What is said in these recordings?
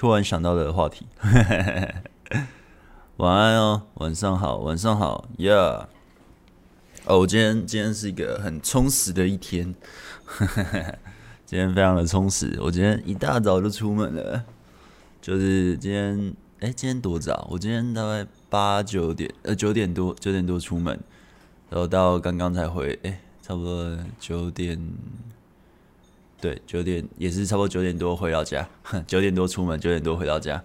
突然想到的话题。晚安哦，晚上好，晚上好，Yeah。哦，我今天今天是一个很充实的一天，今天非常的充实。我今天一大早就出门了，就是今天，哎，今天多早？我今天大概八九点，呃，九点多，九点多出门，然后到刚刚才回，哎，差不多九点，对，九点也是差不多九点多回到家，九点多出门，九点多回到家。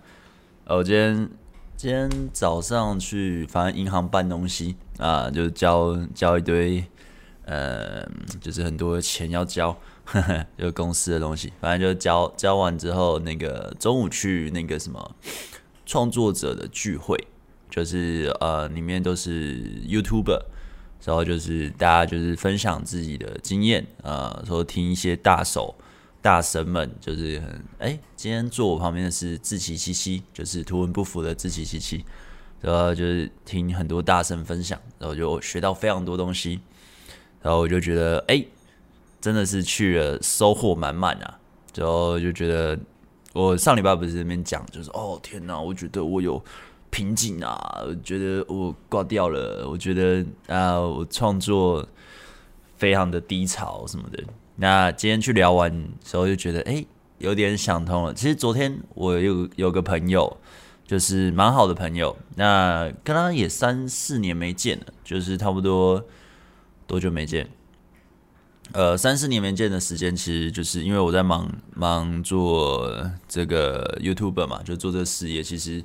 我今天。今天早上去，反正银行办东西啊，就交交一堆，呃，就是很多钱要交，呵呵，就公司的东西，反正就交交完之后，那个中午去那个什么创作者的聚会，就是呃，里面都是 YouTuber，然后就是大家就是分享自己的经验啊，说听一些大手。大神们就是很哎、今天坐我旁边的是志祺七七，就是图文不符的志祺七七，然后就是听很多大神分享，然后就学到非常多东西，然后我就觉得哎、真的是去了收获满满啊，然后就觉得我上礼拜不是在那边讲，就是哦天哪，我觉得我有瓶颈啊，我觉得我挂掉了，我觉得啊，我创作非常的低潮什么的。那今天去聊完时候就觉得，哎、有点想通了。其实昨天我有有个朋友，就是蛮好的朋友，那跟他也三四年没见了，就是差不多多久没见？呃，三四年没见的时间，其实就是因为我在忙忙做这个 YouTuber 嘛，就做这个事业，其实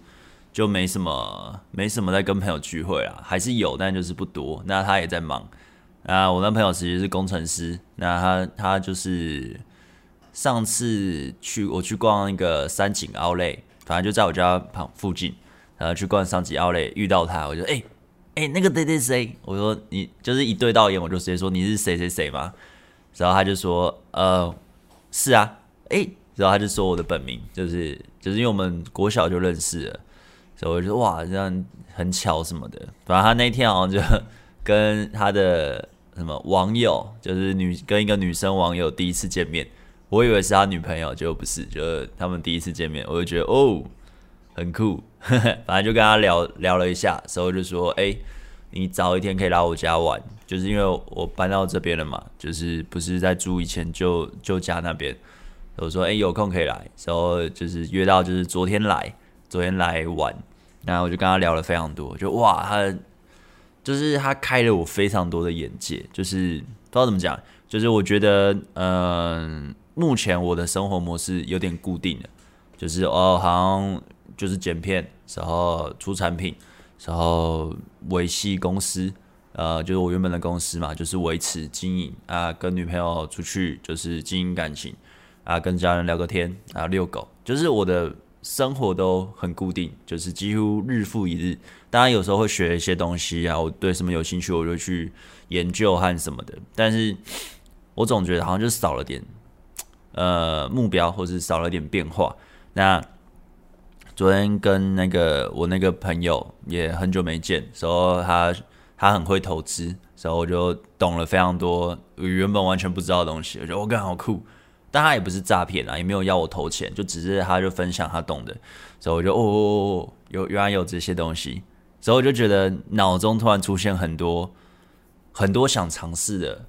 就没什么没什么在跟朋友聚会啊，还是有，但就是不多。那他也在忙。啊，我那朋友其实是工程师，那他他就是上次去我去逛那个三井奥莱，反正就在我家旁附近，然后去逛三井奥莱遇到他，我就哎哎、那个谁谁谁，我说你就是一对到眼，我就直接说你是谁谁谁嘛，然后他就说呃是啊，哎、然后他就说我的本名就是就是因为我们国小就认识了，所以我就说哇这样很巧什么的，反正他那天好像就。跟他的什么网友，就是女跟一个女生网友第一次见面，我以为是他女朋友，结果不是，就是他们第一次见面，我就觉得哦，很酷，呵呵，反正就跟他聊聊了一下，所以就说，哎、你早一天可以来我家玩，就是因为我搬到这边了嘛，就是不是在住以前就就家那边，我说，哎、有空可以来，然后就是约到，就是昨天来，昨天来玩，然后我就跟他聊了非常多，就哇，他。就是他开了我非常多的眼界，就是不知道怎么讲，就是我觉得，嗯、目前我的生活模式有点固定的，就是哦，好像就是剪片，然后出产品，然后维系公司，呃，就是我原本的公司嘛，就是维持经营啊，跟女朋友出去就是经营感情啊，跟家人聊个天啊，遛狗，就是我的。生活都很固定，就是几乎日复一日。当然有时候会学一些东西啊，我对什么有兴趣，我就去研究和什么的。但是我总觉得好像就少了点呃目标，或是少了点变化。那昨天跟那个我那个朋友也很久没见，说他他很会投资，所以我就懂了非常多原本完全不知道的东西。我觉得我感好酷。但他也不是诈骗啊，也没有要我投钱，就只是他就分享他懂的，所以我就哦，哦，哦，有原来有这些东西，所以我就觉得脑中突然出现很多很多想尝试的，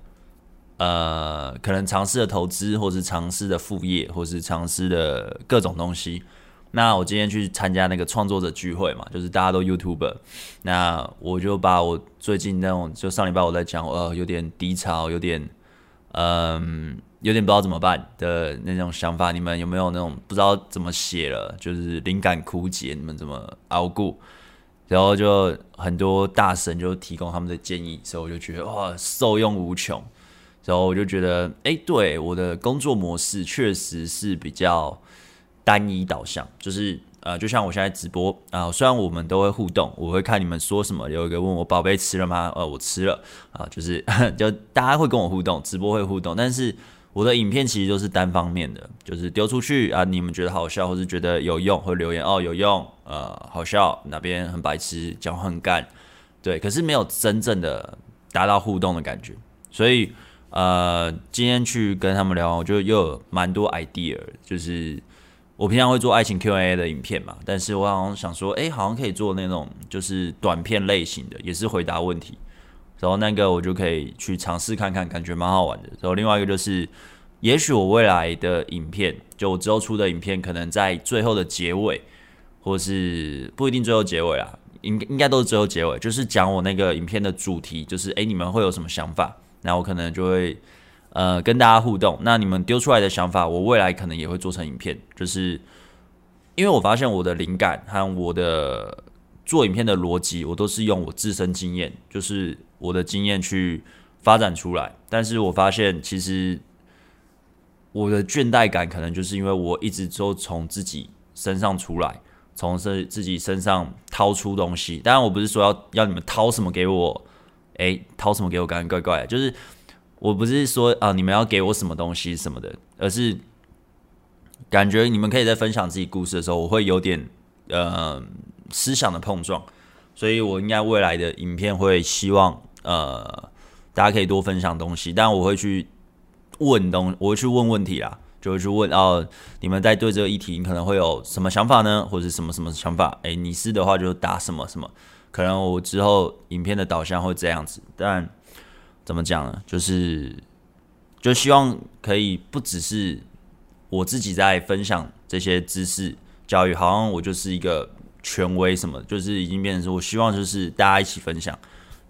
呃，可能尝试的投资，或是尝试的副业，或是尝试的各种东西。那我今天去参加那个创作者聚会嘛，就是大家都 YouTuber，那我就把我最近那种，就上礼拜我在讲，呃，有点低潮，有点，嗯。有点不知道怎么办的那种想法，你们有没有那种不知道怎么写了，就是灵感枯竭，你们怎么熬过？然后就很多大神就提供他们的建议，所以我就觉得哇，受用无穷。然后我就觉得，哎，对，我的工作模式确实是比较单一导向，就是。呃，就像我现在直播啊、虽然我们都会互动，我会看你们说什么。有一个问我宝贝吃了吗？呃，我吃了啊、就是 就大家会跟我互动，直播会互动，但是我的影片其实都是单方面的，就是丢出去啊、你们觉得好笑或是觉得有用，会留言哦，有用，呃，好笑，哪边很白痴，讲很干，对，可是没有真正的达到互动的感觉，所以呃，今天去跟他们聊，我觉得又有蛮多 idea，就是。我平常会做爱情 Q&A 的影片嘛，但是我好像想说，哎，好像可以做那种就是短片类型的，也是回答问题。然后那个我就可以去尝试看看，感觉蛮好玩的。然后另外一个就是，也许我未来的影片，就我之后出的影片，可能在最后的结尾，或是不一定最后结尾啦，应应该都是最后结尾，就是讲我那个影片的主题，就是哎，你们会有什么想法？那我可能就会呃跟大家互动。那你们丢出来的想法，我未来可能也会做成影片，就是因为我发现我的灵感和我的做影片的逻辑，我都是用我自身经验，就是。我的经验去发展出来，但是我发现其实我的倦怠感可能就是因为我一直都从自己身上出来，从自自己身上掏出东西。当然，我不是说要要你们掏什么给我，诶，掏什么给我，感觉怪怪的。就是我不是说啊，你们要给我什么东西什么的，而是感觉你们可以在分享自己故事的时候，我会有点呃思想的碰撞，所以我应该未来的影片会希望。呃，大家可以多分享东西，但我会去问东，我会去问问题啦，就会去问哦，你们在对这个议题，你可能会有什么想法呢？或者什么什么想法？哎，你是的话就打什么什么，可能我之后影片的导向会这样子。但怎么讲呢？就是就希望可以不只是我自己在分享这些知识教育，好像我就是一个权威什么，就是已经变成说，我希望就是大家一起分享。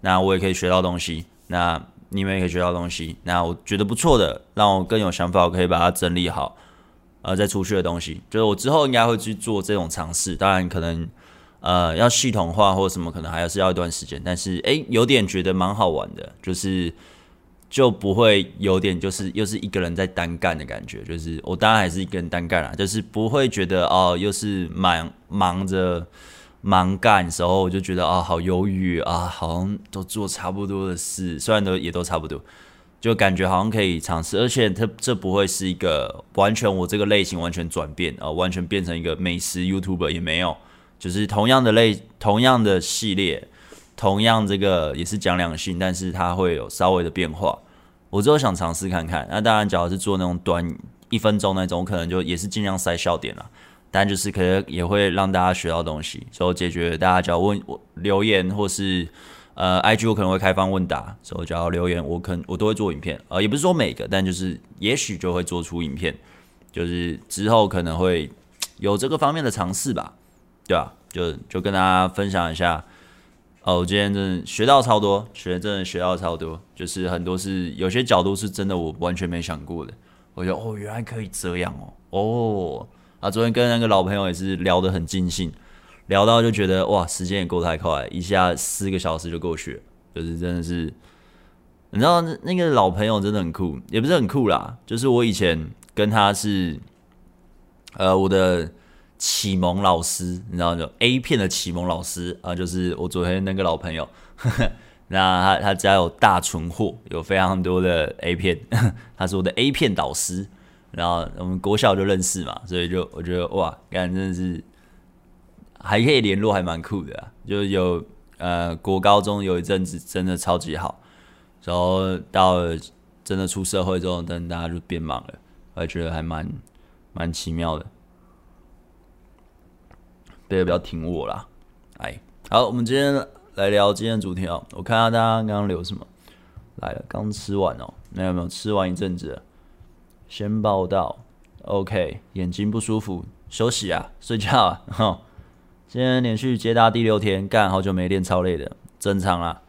那我也可以学到东西，那你们也可以学到东西。那我觉得不错的，让我更有想法，我可以把它整理好，呃，再出去的东西，就是我之后应该会去做这种尝试。当然，可能呃要系统化或什么，可能还要是要一段时间。但是，诶，有点觉得蛮好玩的，就是就不会有点就是又是一个人在单干的感觉。就是我当然还是一个人单干啦，就是不会觉得哦，又是忙忙着。忙干的时候，我就觉得啊，好忧郁啊，好像都做差不多的事，虽然都也都差不多，就感觉好像可以尝试，而且它这不会是一个完全我这个类型完全转变啊，完全变成一个美食 YouTuber 也没有，就是同样的类，同样的系列，同样这个也是讲两性，但是它会有稍微的变化。我之后想尝试看看，那当然，假如是做那种短一分钟那种，可能就也是尽量塞笑点了。但就是可能也会让大家学到东西，所以解决大家只要问我留言或是呃，IG 我可能会开放问答，所以只要留言我可我都会做影片，呃，也不是说每个，但就是也许就会做出影片，就是之后可能会有这个方面的尝试吧，对吧？就就跟大家分享一下，哦，我今天真的学到超多，学真的学到超多，就是很多是有些角度是真的我完全没想过的，我觉得哦，原来可以这样哦，哦。啊，昨天跟那个老朋友也是聊得很尽兴，聊到就觉得哇，时间也过太快，一下四个小时就过去了，就是真的是，你知道那个老朋友真的很酷，也不是很酷啦，就是我以前跟他是，呃，我的启蒙老师，你知道就 A 片的启蒙老师啊，就是我昨天那个老朋友，呵 呵那他他家有大存货，有非常多的 A 片，他是我的 A 片导师。然后我们国小就认识嘛，所以就我觉得哇，感觉真的是还可以联络，还蛮酷的啊。就有呃，国高中有一阵子真的超级好，然后到了真的出社会之后，等大家就变忙了，我还觉得还蛮蛮奇妙的。大家不要挺我啦，哎，好，我们今天来聊今天主题哦。我看下大家刚刚留什么来了，刚吃完哦，没有没有吃完一阵子。先报道，OK，眼睛不舒服，休息啊，睡觉啊，哈。今天连续接搭第六天，干好久没练，超累的，正常啦。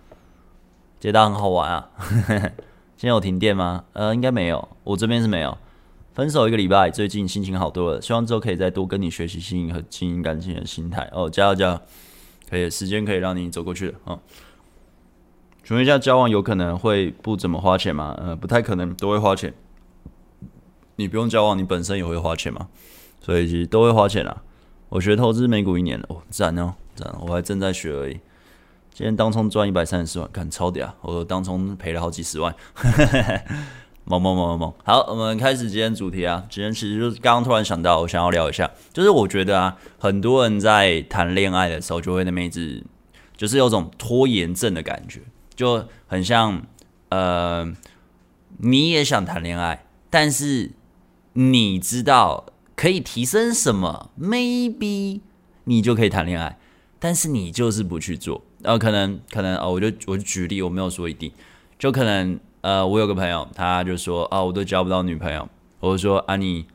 接搭很好玩啊，今天有停电吗？呃，应该没有，我这边是没有。分手一个礼拜，最近心情好多了，希望之后可以再多跟你学习经营和经营感情的心态。哦，加油加油，可以，时间可以让你走过去的。嗯，请问一下，交往有可能会不怎么花钱吗？呃，不太可能，都会花钱。你不用交往，你本身也会花钱嘛，所以其实都会花钱啦。我学投资美股一年了，哦，赞哦，赞！我还正在学而已。今天当冲赚一百三十四万，看超屌！我当冲赔了好几十万，猛猛猛猛猛！好，我们开始今天主题啊。今天其实就是刚刚突然想到，我想要聊一下，就是我觉得啊，很多人在谈恋爱的时候，就会那么一直，就是有种拖延症的感觉，就很像呃，你也想谈恋爱，但是。你知道可以提升什么，maybe 你就可以谈恋爱，但是你就是不去做，然后可能可能哦，我就我就举例，我没有说一定，就可能呃，我有个朋友，他就说啊，我都交不到女朋友，我就说啊你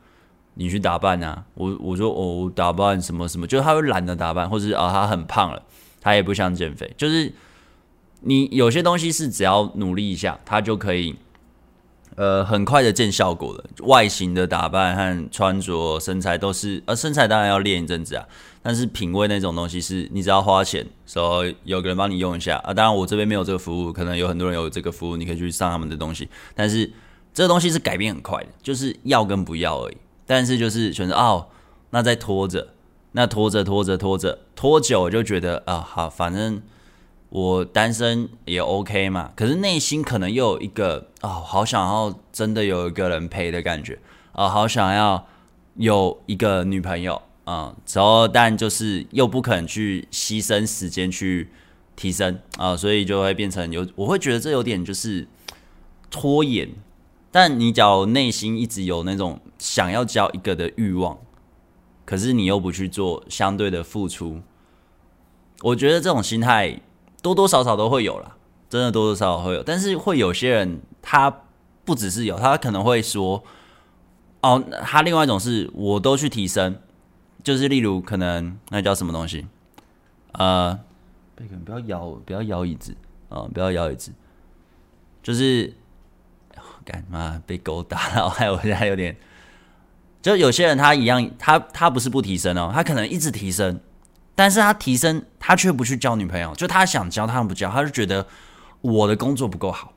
你去打扮啊，我我说哦，我打扮什么什么，就是他会懒得打扮，或者是啊他很胖了，他也不想减肥，就是你有些东西是只要努力一下，他就可以。呃，很快的见效果的，外形的打扮和穿着、身材都是，呃，身材当然要练一阵子啊，但是品味那种东西是，你只要花钱，所以有个人帮你用一下啊。当然我这边没有这个服务，可能有很多人有这个服务，你可以去上他们的东西。但是这个东西是改变很快的，就是要跟不要而已。但是就是选择哦，那再拖着，那拖着拖着拖着拖久，我就觉得啊，好，反正。我单身也 OK 嘛，可是内心可能又有一个哦，好想要真的有一个人陪的感觉啊、好想要有一个女朋友啊，然、后但就是又不肯去牺牲时间去提升啊、所以就会变成有，我会觉得这有点就是拖延。但你假如内心一直有那种想要交一个的欲望，可是你又不去做相对的付出，我觉得这种心态。多多少少都会有啦，真的多多少少会有，但是会有些人他不只是有，他可能会说，哦，他另外一种是我都去提升，就是例如可能那叫什么东西，呃，贝肯不要摇，不要摇椅子啊、哦，不要摇椅子，就是干嘛被狗打了，害我现在有点，就有些人他一样，他他不是不提升哦，他可能一直提升。但是他提升，他却不去交女朋友，就他想交，他不交，他就觉得我的工作不够好，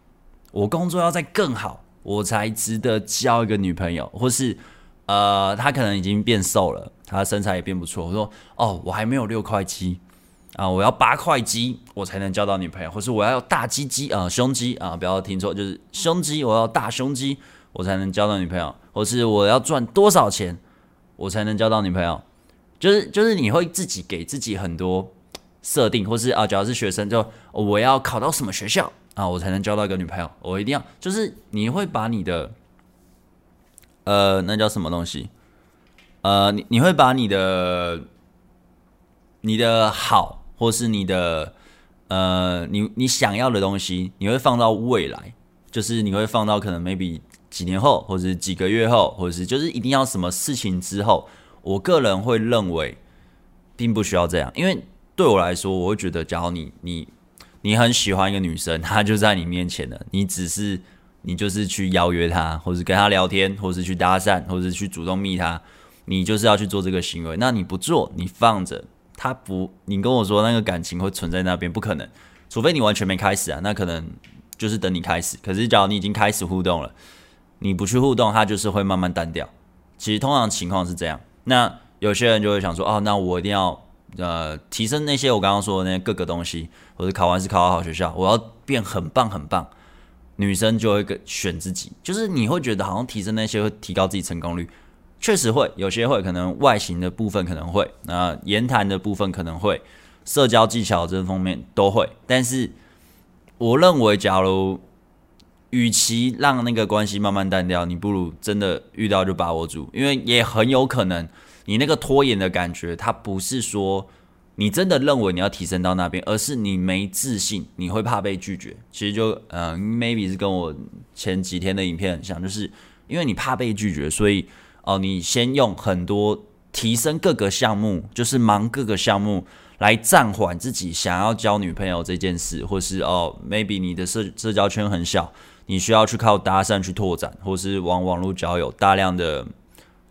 我工作要再更好，我才值得交一个女朋友，或是呃，他可能已经变瘦了，他身材也变不错。我说哦，我还没有六块肌啊，我要八块肌，我才能交到女朋友，或是我要大鸡鸡啊，胸肌啊，不要听错，就是胸肌，我要大胸肌，我才能交到女朋友，或是我要赚多少钱，我才能交到女朋友。就是就是你会自己给自己很多设定，或是啊，假如是学生就我要考到什么学校啊，我才能交到一个女朋友，我一定要就是你会把你的呃那叫什么东西呃你你会把你的你的好或是你的呃你你想要的东西，你会放到未来，就是你会放到可能 maybe 几年后，或者是几个月后，或者是就是一定要什么事情之后。我个人会认为，并不需要这样，因为对我来说，我会觉得，假如你你你很喜欢一个女生，她就在你面前了，你只是你就是去邀约她，或是跟她聊天，或是去搭讪，或是去主动密她，你就是要去做这个行为。那你不做，你放着，她不，你跟我说那个感情会存在那边，不可能，除非你完全没开始啊，那可能就是等你开始。可是，假如你已经开始互动了，你不去互动，它就是会慢慢淡掉。其实通常情况是这样。那有些人就会想说，哦，那我一定要呃提升那些我刚刚说的那些各个东西，或者考完试考好好学校，我要变很棒很棒。女生就会选自己，就是你会觉得好像提升那些会提高自己成功率，确实会，有些会，可能外形的部分可能会，那言谈的部分可能会，社交技巧这方面都会。但是我认为，假如与其让那个关系慢慢淡掉，你不如真的遇到就把握住，因为也很有可能你那个拖延的感觉，它不是说你真的认为你要提升到那边，而是你没自信，你会怕被拒绝。其实就嗯、呃、maybe 是跟我前几天的影片很像，就是因为你怕被拒绝，所以哦、你先用很多提升各个项目，就是忙各个项目来暂缓自己想要交女朋友这件事，或是哦 maybe 你的社社交圈很小。你需要去靠搭讪去拓展，或是往网络交友，大量的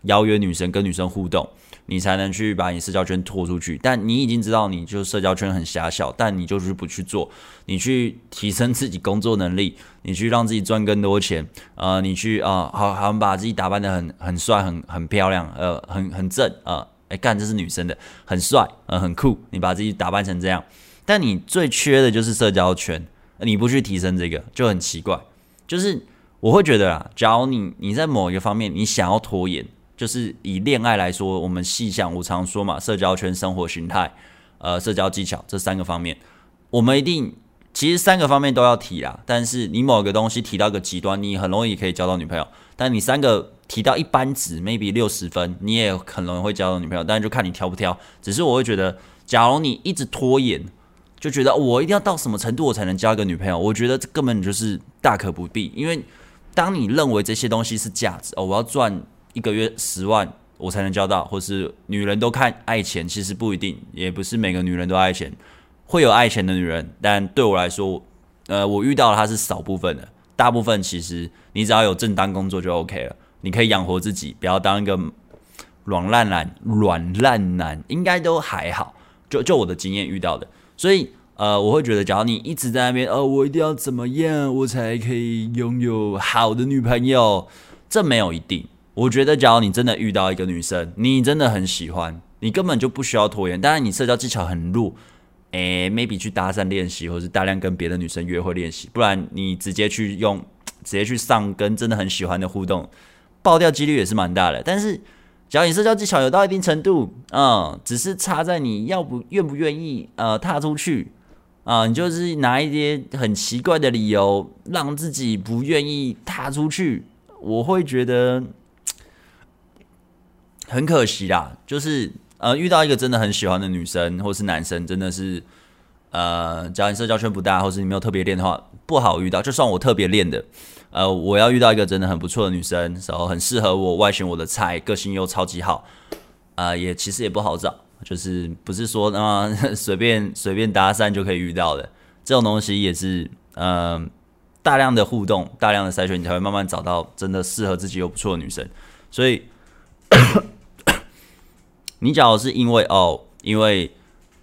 邀约女生跟女生互动，你才能去把你社交圈拓出去。但你已经知道，你就社交圈很狭小，但你就是不去做，你去提升自己工作能力，你去让自己赚更多钱，呃，你去啊，好好把自己打扮得很很帅，很很漂亮，呃，很很正啊，哎、干这是女生的，很帅，呃，很酷，你把自己打扮成这样，但你最缺的就是社交圈，你不去提升这个，就很奇怪。就是我会觉得啊，假如你你在某一个方面你想要拖延，就是以恋爱来说，我们细想，我常说嘛，社交圈、生活形态、呃，社交技巧这三个方面，我们一定其实三个方面都要提啦。但是你某个东西提到一个极端，你很容易可以交到女朋友；但你三个提到一般值，maybe 六十分，你也很容易会交到女朋友，但是就看你挑不挑。只是我会觉得，假如你一直拖延，就觉得我一定要到什么程度我才能交一个女朋友，我觉得这根本就是大可不必。因为当你认为这些东西是价值哦，我要赚一个月十万我才能交到，或是女人都看爱钱，其实不一定，也不是每个女人都爱钱，会有爱钱的女人，但对我来说，呃，我遇到她是少部分的。大部分其实你只要有正当工作就 OK 了，你可以养活自己，不要当一个软烂男、软烂男，应该都还好。就就我的经验遇到的，所以呃，我会觉得，假如你一直在那边，呃，我一定要怎么样，我才可以拥有好的女朋友，这没有一定。我觉得，假如你真的遇到一个女生，你真的很喜欢，你根本就不需要拖延。当然，你社交技巧很弱。诶，maybe 去搭讪练习，或是大量跟别的女生约会练习，不然你直接去用，直接去上跟真的很喜欢的互动，爆掉几率也是蛮大的。但是，只要你社交技巧有到一定程度，嗯，只是差在你要不愿不愿意呃踏出去啊，你就是拿一些很奇怪的理由让自己不愿意踏出去，我会觉得很可惜啦，就是。呃，遇到一个真的很喜欢的女生或是男生，真的是，呃，假如你社交圈不大，或是你没有特别练的话，不好遇到。就算我特别练的，呃，我要遇到一个真的很不错的女生，然后很适合我，外形我的菜，个性又超级好，啊、也其实也不好找，就是不是说啊随便随便搭讪就可以遇到的，这种东西也是，嗯、呃，大量的互动，大量的筛选，你才会慢慢找到真的适合自己又不错的女生，所以。你假如是因为哦，因为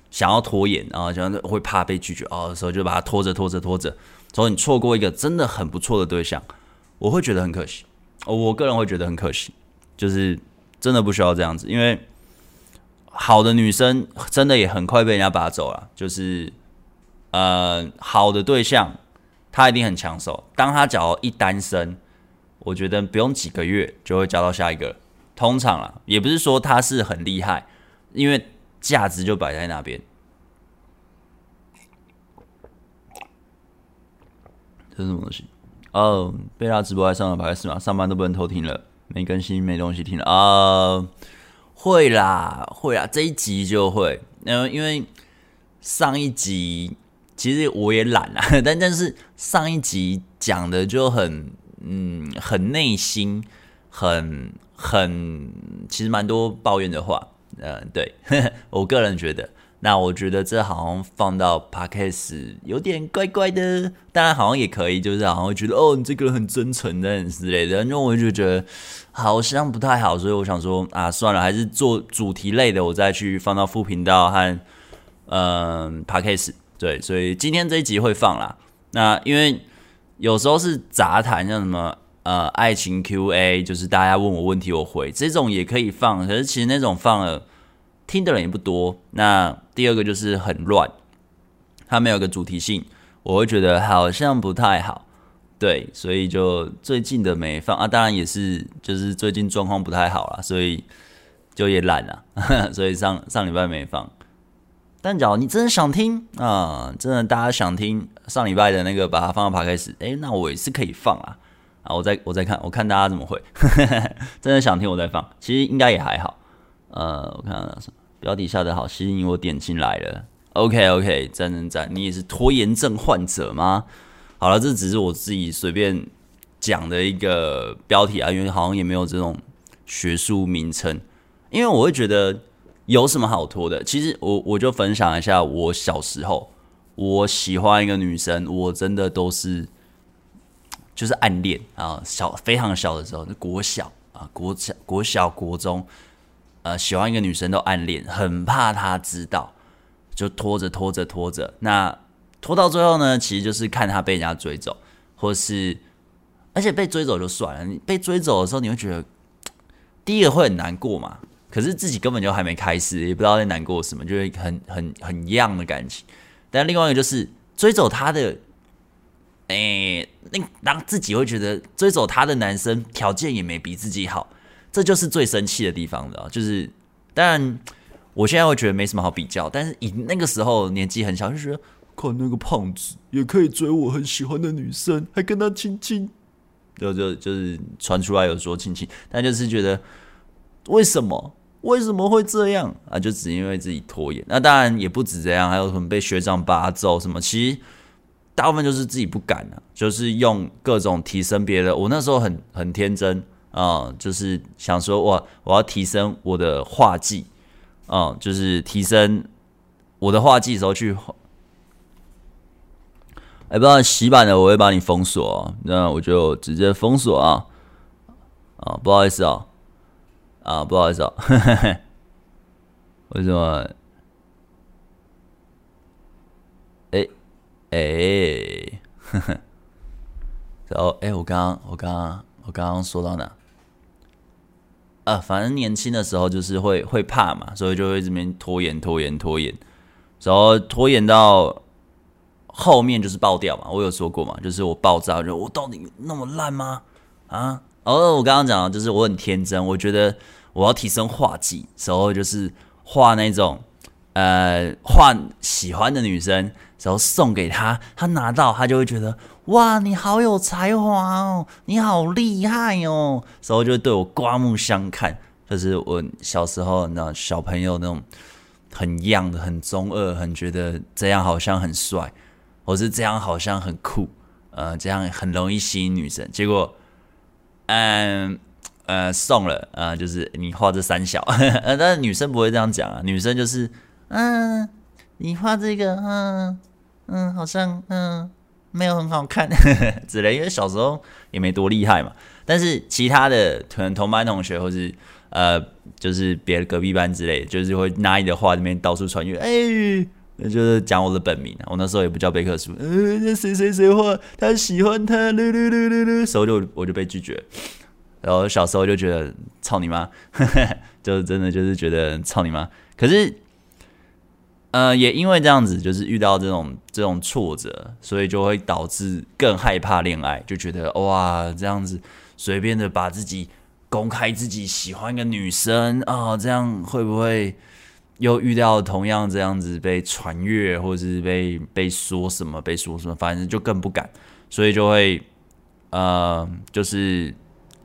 想要拖延啊，想要会怕被拒绝哦的时候，就把它拖着拖着拖着，所以你错过一个真的很不错的对象，我会觉得很可惜。我个人会觉得很可惜，就是真的不需要这样子，因为好的女生真的也很快被人家拔走了。就是呃，好的对象他一定很抢手，当他假如一单身，我觉得不用几个月就会交到下一个。通常啊，也不是说他是很厉害，因为价值就摆在那边。这是什么东西？哦，贝拉直播还上了百四吗？上班都不能偷听了，没更新，没东西听了啊、会啦，会啦，这一集就会。嗯，因为上一集其实我也懒啊，但但是上一集讲的就很嗯，很内心，很。很，其实蛮多抱怨的话，嗯，对呵呵，我个人觉得，那我觉得这好像放到 Podcast 有点怪怪的，当然好像也可以，就是好像觉得哦，你这个人很真诚的之类的，因为我就觉得好像不太好，所以我想说啊，算了，还是做主题类的，我再去放到副频道和嗯 Podcast，对，所以今天这一集会放啦，那因为有时候是杂谈，像什么。呃，爱情 Q&A 就是大家问我问题我回，这种也可以放，可是其实那种放了听的人也不多。那第二个就是很乱，它没有个主题性，我会觉得好像不太好。对，所以就最近的没放啊，当然也是就是最近状况不太好啦，所以就也懒了，所以上上礼拜没放。但假如你真的想听啊，真的大家想听上礼拜的那个，把它放到 Podcast，哎，那我也是可以放啊。啊，我再我再看，我看大家怎么回，真的想听我再放，其实应该也还好。呃，我看标题下的好吸引我点进来了。OK OK，赞赞赞，你也是拖延症患者吗？好了，这只是我自己随便讲的一个标题啊，因为好像也没有这种学术名称。因为我会觉得有什么好拖的？其实我我就分享一下，我小时候我喜欢一个女生，我真的都是。就是暗恋啊，小非常小的时候，国小啊，国小、国小、国中，呃，喜欢一个女生都暗恋，很怕她知道，就拖着拖着拖着，那拖到最后呢，其实就是看她被人家追走，或是，而且被追走就算了，你被追走的时候，你会觉得第一个会很难过嘛，可是自己根本就还没开始，也不知道在难过什么，就会很很很一样的感情。但另外一个就是追走她的。哎、那当自己会觉得追走他的男生条件也没比自己好，这就是最生气的地方了。就是，但，我现在会觉得没什么好比较，但是以那个时候年纪很小，就觉得看那个胖子也可以追我很喜欢的女生，还跟他亲亲，就就就是传出来有说亲亲，但就是觉得为什么为什么会这样啊？就只因为自己拖延。那当然也不止这样，还有什么被学长霸揍什么，其实大部分就是自己不敢啊，就是用各种提升别人。我那时候很很天真啊、就是想说哇，我要提升我的画技啊、就是提升我的画技的时候去。哎，不知道洗版的我会把你封锁，那我就直接封锁啊啊，不好意思啊啊，不好意思啊，为什么？哎哎，呵呵，然后哎，我刚刚我刚刚我刚刚说到哪？啊，反正年轻的时候就是会会怕嘛，所以就会这边拖延拖延拖延，然后拖延到。后面就是爆掉嘛，我有说过嘛，就是我爆炸，就我到底那么烂吗？啊，哦，我刚刚讲的就是我很天真，我觉得我要提升画技，时候就是画那种呃画喜欢的女生，然后送给她，她拿到她就会觉得哇，你好有才华哦，你好厉害哦，然后就对我刮目相看，就是我小时候那小朋友那种很样的、很中二，很觉得这样好像很帅。我是这样，好像很酷，呃，这样很容易吸引女生。结果，嗯，呃，送了，呃，就是你画这三小，但是女生不会这样讲啊，女生就是，嗯，你画这个，嗯，嗯，好像，嗯，没有很好看 之类，因为小时候也没多厉害嘛。但是其他的可能同班同学，或是呃，就是别的隔壁班之类，就是会拿你的画那边到处传阅，哎。就是讲我的本名，我那时候也不叫贝克书，呃，那谁谁谁画，他喜欢他，噜噜噜噜噜，所以就我就被拒绝。然后小时候就觉得操你妈，就真的就是觉得操你妈。可是，呃，也因为这样子，就是遇到这种这种挫折，所以就会导致更害怕恋爱，就觉得哇，这样子随便的把自己公开自己喜欢一个女生啊，这样会不会？又遇到同样这样子被传阅，或者是被被说什么，被说什么，反正就更不敢，所以就会，呃，就是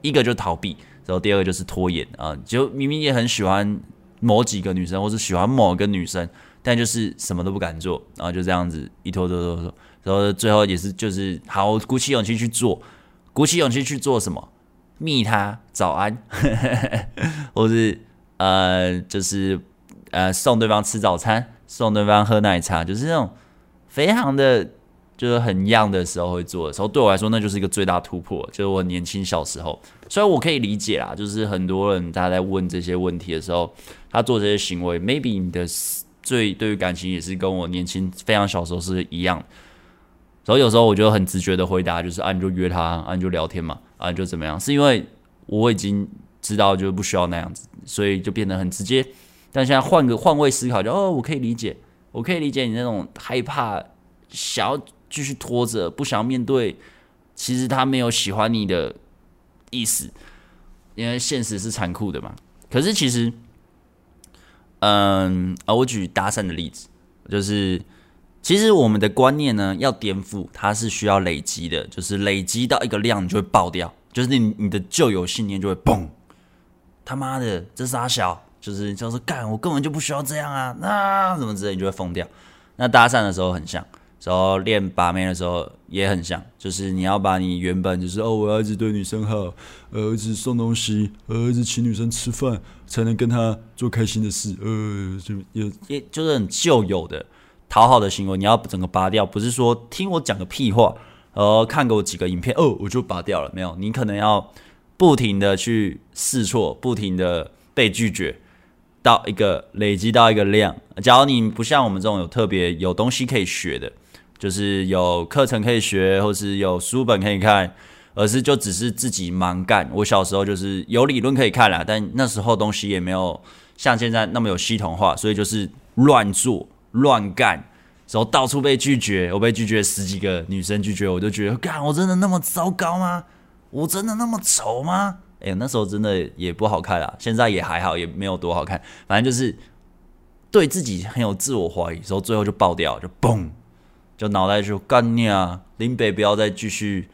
一个就逃避，然后第二个就是拖延啊、就明明也很喜欢某几个女生，或是喜欢某个女生，但就是什么都不敢做，然后就这样子一拖拖拖拖，然后最后也是就是好鼓起勇气去做，鼓起勇气去做什么，密他早安，或是呃就是。呃，送对方吃早餐，送对方喝奶茶，就是那种非常的，就是很 young 的时候会做的时候，对我来说那就是一个最大突破。就是我年轻小时候，所以我可以理解啦，就是很多人他在问这些问题的时候，他做这些行为，maybe 你的最对于感情也是跟我年轻非常小时候是一样。所以有时候我就很直觉的回答，就是啊，你就约他，啊，你就聊天嘛，啊，你就怎么样？是因为我已经知道就不需要那样子，所以就变得很直接。但现在换个换位思考就，哦，我可以理解，我可以理解你那种害怕，想要继续拖着，不想面对，其实他没有喜欢你的意思，因为现实是残酷的嘛。可是其实，嗯，啊，我举搭讪的例子，就是其实我们的观念呢，要颠覆，它是需要累积的，就是累积到一个量，你就会爆掉，就是你你的旧有信念就会崩，他妈的，这傻小。就是就是干，我根本就不需要这样啊，那什么之类，你就会疯掉。那搭讪的时候很像，然后练把妹的时候也很像，就是你要把你原本就是哦，我要一直对女生好，呃，一直送东西，呃，一直请女生吃饭，才能跟她做开心的事，呃，就有也就是很旧有的讨好的行为，你要整个拔掉，不是说听我讲个屁话，然后看过几个影片哦，我就拔掉了，没有，你可能要不停的去试错，不停的被拒绝。到一个累积到一个量，假如你不像我们这种有特别有东西可以学的，就是有课程可以学，或是有书本可以看，而是就只是自己盲干。我小时候就是有理论可以看啦，但那时候东西也没有像现在那么有系统化，所以就是乱做乱干，然后到处被拒绝。我被拒绝十几个女生拒绝，我就觉得，干，我真的那么糟糕吗？我真的那么丑吗？哎、欸，那时候真的也不好看啦，现在也还好，也没有多好看。反正就是对自己很有自我怀疑，然后最后就爆掉，就嘣，就脑袋就干你啊！林北不要再继续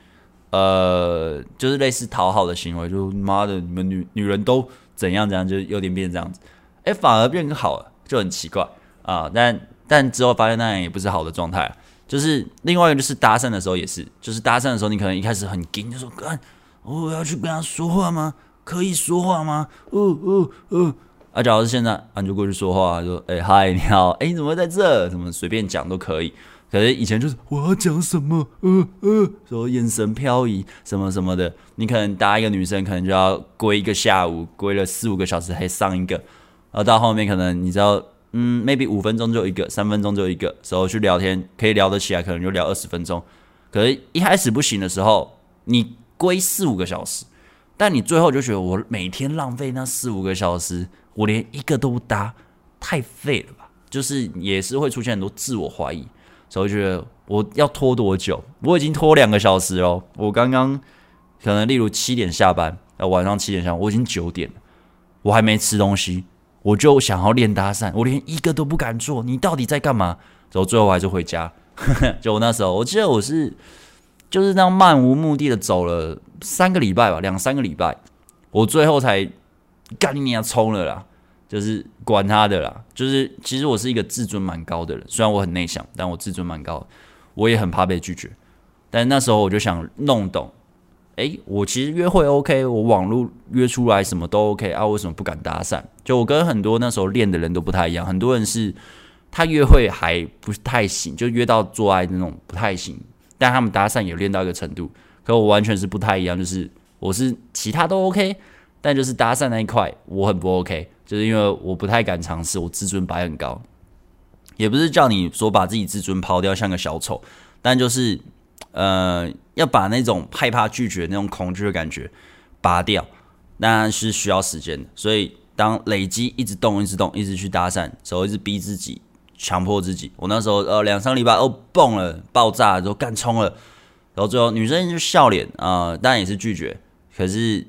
呃，就是类似讨好的行为，就妈的，你们女女人都怎样怎样，就有点变这样子，哎，反而变更好了，就很奇怪啊。但但之后发现那样也不是好的状态，就是另外一个就是搭讪的时候也是，就是搭讪的时候你可能一开始很紧，就说干，我要去跟他说话吗？可以说话吗？哦哦哦。啊，假如是现在，啊，你就过去说话，说，哎，嗨，你好，哎，你怎么会在这？怎么随便讲都可以。可是以前就是我要讲什么，呃呃，说眼神飘移什么什么的。你可能搭一个女生，可能就要龟一个下午，龟了四五个小时还上一个，然后到后面可能你知道，嗯，maybe 五分钟就一个，三分钟就一个，时候去聊天可以聊得起来，可能就聊二十分钟。可是一开始不行的时候，你龟四五个小时，但你最后就觉得我每天浪费那四五个小时。我连一个都不搭，太废了吧？就是也是会出现很多自我怀疑，所以我觉得我要拖多久？我已经拖两个小时了。我刚刚可能例如七点下班，呃，晚上七点下班，我已经九点了，我还没吃东西，我就想要练搭讪，我连一个都不敢做。你到底在干嘛？走最后还是回家。就我那时候，我记得我是就是那样漫无目的的走了三个礼拜吧，两三个礼拜，我最后才干你娘冲了啦。就是管他的啦，就是其实我是一个自尊蛮高的人，虽然我很内向，但我自尊蛮高，我也很怕被拒绝。但那时候我就想弄懂，诶，我其实约会 OK，我网络约出来什么都 OK 啊，为什么不敢搭讪？就我跟很多那时候练的人都不太一样，很多人是他约会还不太行，就约到做爱那种不太行，但他们搭讪也练到一个程度。可我完全是不太一样，就是我是其他都 OK，但就是搭讪那一块我很不 OK。就是因为我不太敢尝试，我自尊摆很高，也不是叫你说把自己自尊抛掉像个小丑，但就是呃要把那种害怕拒绝那种恐惧的感觉拔掉，那是需要时间的。所以当累积一直动、一直动、一直去搭讪，手一直逼自己、强迫自己。我那时候呃两三礼拜哦蹦了、爆炸了，都干冲了，然后最后女生就笑脸啊、呃，当然也是拒绝，可是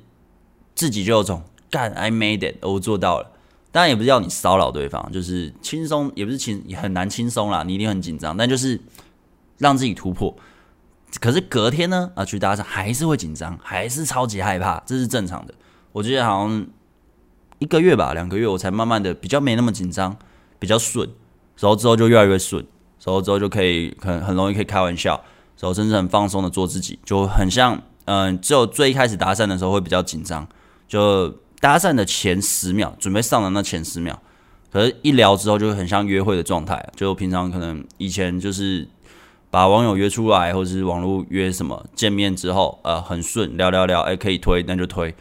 自己就有种干 I made it，我做到了。当然也不是要你骚扰对方，就是轻松，也不是轻，也很难轻松啦。你一定很紧张，但就是让自己突破。可是隔天呢，啊，去搭讪还是会紧张，还是超级害怕，这是正常的。我觉得好像一个月吧，两个月，我才慢慢的比较没那么紧张，比较顺。然后之后就越来越顺，然后之后就可以很很容易可以开玩笑，然后真正很放松的做自己，就很像嗯、只有最开始搭讪的时候会比较紧张，就。搭讪的前十秒，准备上的那前十秒，可是一聊之后就很像约会的状态。就平常可能以前就是把网友约出来，或者是网络约什么见面之后，呃，很顺，聊聊聊，哎，可以推，那就推，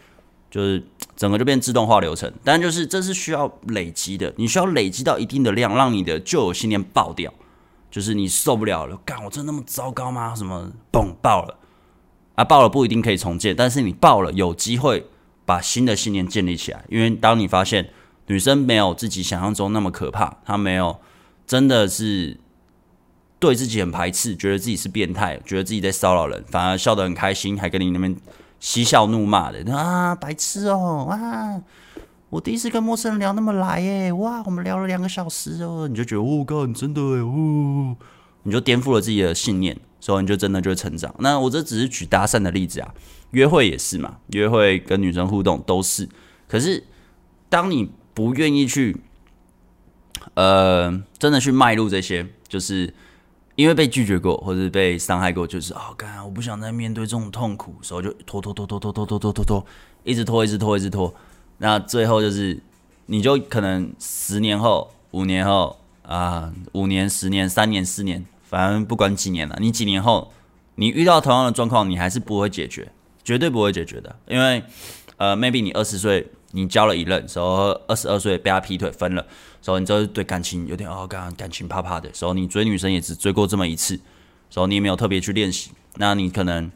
就是整个就变自动化流程。但就是这是需要累积的，你需要累积到一定的量，让你的旧有信念爆掉，就是你受不了了，干，我真的那么糟糕吗？什么，嘣，爆了，啊，爆了不一定可以重建，但是你爆了有机会。把新的信念建立起来，因为当你发现女生没有自己想象中那么可怕，她没有真的是对自己很排斥，觉得自己是变态，觉得自己在骚扰人，反而笑得很开心，还跟你那边嬉笑怒骂的啊，白痴哦，哇，我第一次跟陌生人聊那么来耶，哇，我们聊了两个小时哦，你就觉得哦，哥，真的，哦，你就颠覆了自己的信念，所以你就真的就会成长。那我这只是举搭讪的例子啊。约会也是嘛，约会跟女生互动都是。可是，当你不愿意去，呃，真的去迈入这些，就是因为被拒绝过或者被伤害过，就是哦，干，我不想再面对这种痛苦，所以就拖拖拖拖拖拖拖拖拖拖，一直拖，一直拖，一直拖。那最后就是，你就可能十年后、五年后啊，五年、十年、三年、四年，反正不管几年了，你几年后，你遇到同样的状况，你还是不会解决。绝对不会解决的，因为，呃，maybe 你二十岁你交了一任，时候二十二岁被他劈腿分了，时候你就是对感情有点哦，感感情怕怕的，时候你追女生也只追过这么一次，时候你也没有特别去练习，那你可能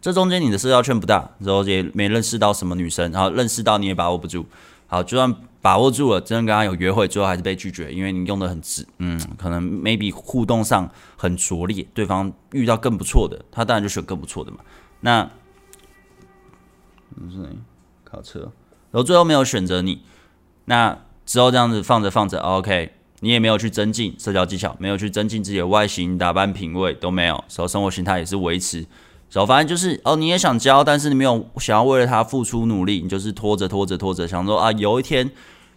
这中间你的社交圈不大，然后也没认识到什么女生，然后认识到你也把握不住，好，就算把握住了，真的跟他有约会，最后还是被拒绝，因为你用的很直，嗯，可能 maybe 互动上很拙劣，对方遇到更不错的，他当然就选更不错的嘛，那。是考车，然后最后没有选择你，那之后这样子放着放着，OK，你也没有去增进社交技巧，没有去增进自己的外形、打扮、品味都没有，然后生活形态也是维持然后反正就是哦，你也想交，但是你没有想要为了他付出努力，你就是拖着拖着拖着，想说啊，有一天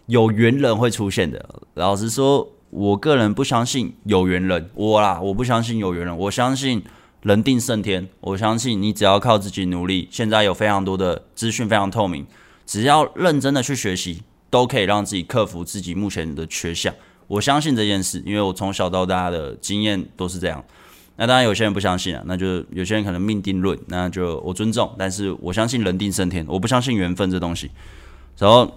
有缘人会出现的。老实说，我个人不相信有缘人，我啦，我不相信有缘人，我相信人定胜天，我相信你只要靠自己努力，现在有非常多的资讯非常透明，只要认真的去学习，都可以让自己克服自己目前的缺项。我相信这件事，因为我从小到大的经验都是这样。那当然，有些人不相信啊，那就有些人可能命定论，那就我尊重，但是我相信人定胜天，我不相信缘分这东西。然后，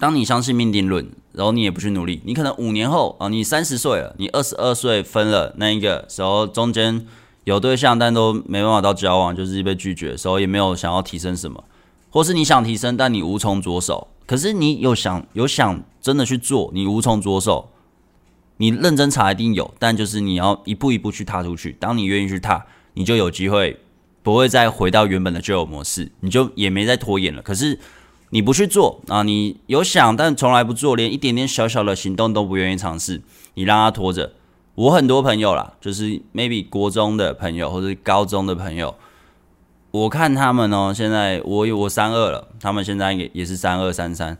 当你相信命定论，然后你也不去努力，你可能五年后啊，你三十岁了，你二十二岁分了那一个时候，中间有对象，但都没办法到交往，就是被拒绝的时候，也没有想要提升什么，或是你想提升，但你无从着手。可是你有想有想真的去做，你无从着手。你认真查一定有，但就是你要一步一步去踏出去。当你愿意去踏，你就有机会不会再回到原本的旧有模式，你就也没再拖延了。可是你不去做啊，你有想但从来不做，连一点点小小的行动都不愿意尝试，你让他拖着。我很多朋友啦，就是 maybe 国中的朋友或者高中的朋友，我看他们哦，现在我有我三二了，他们现在也也是三二三三。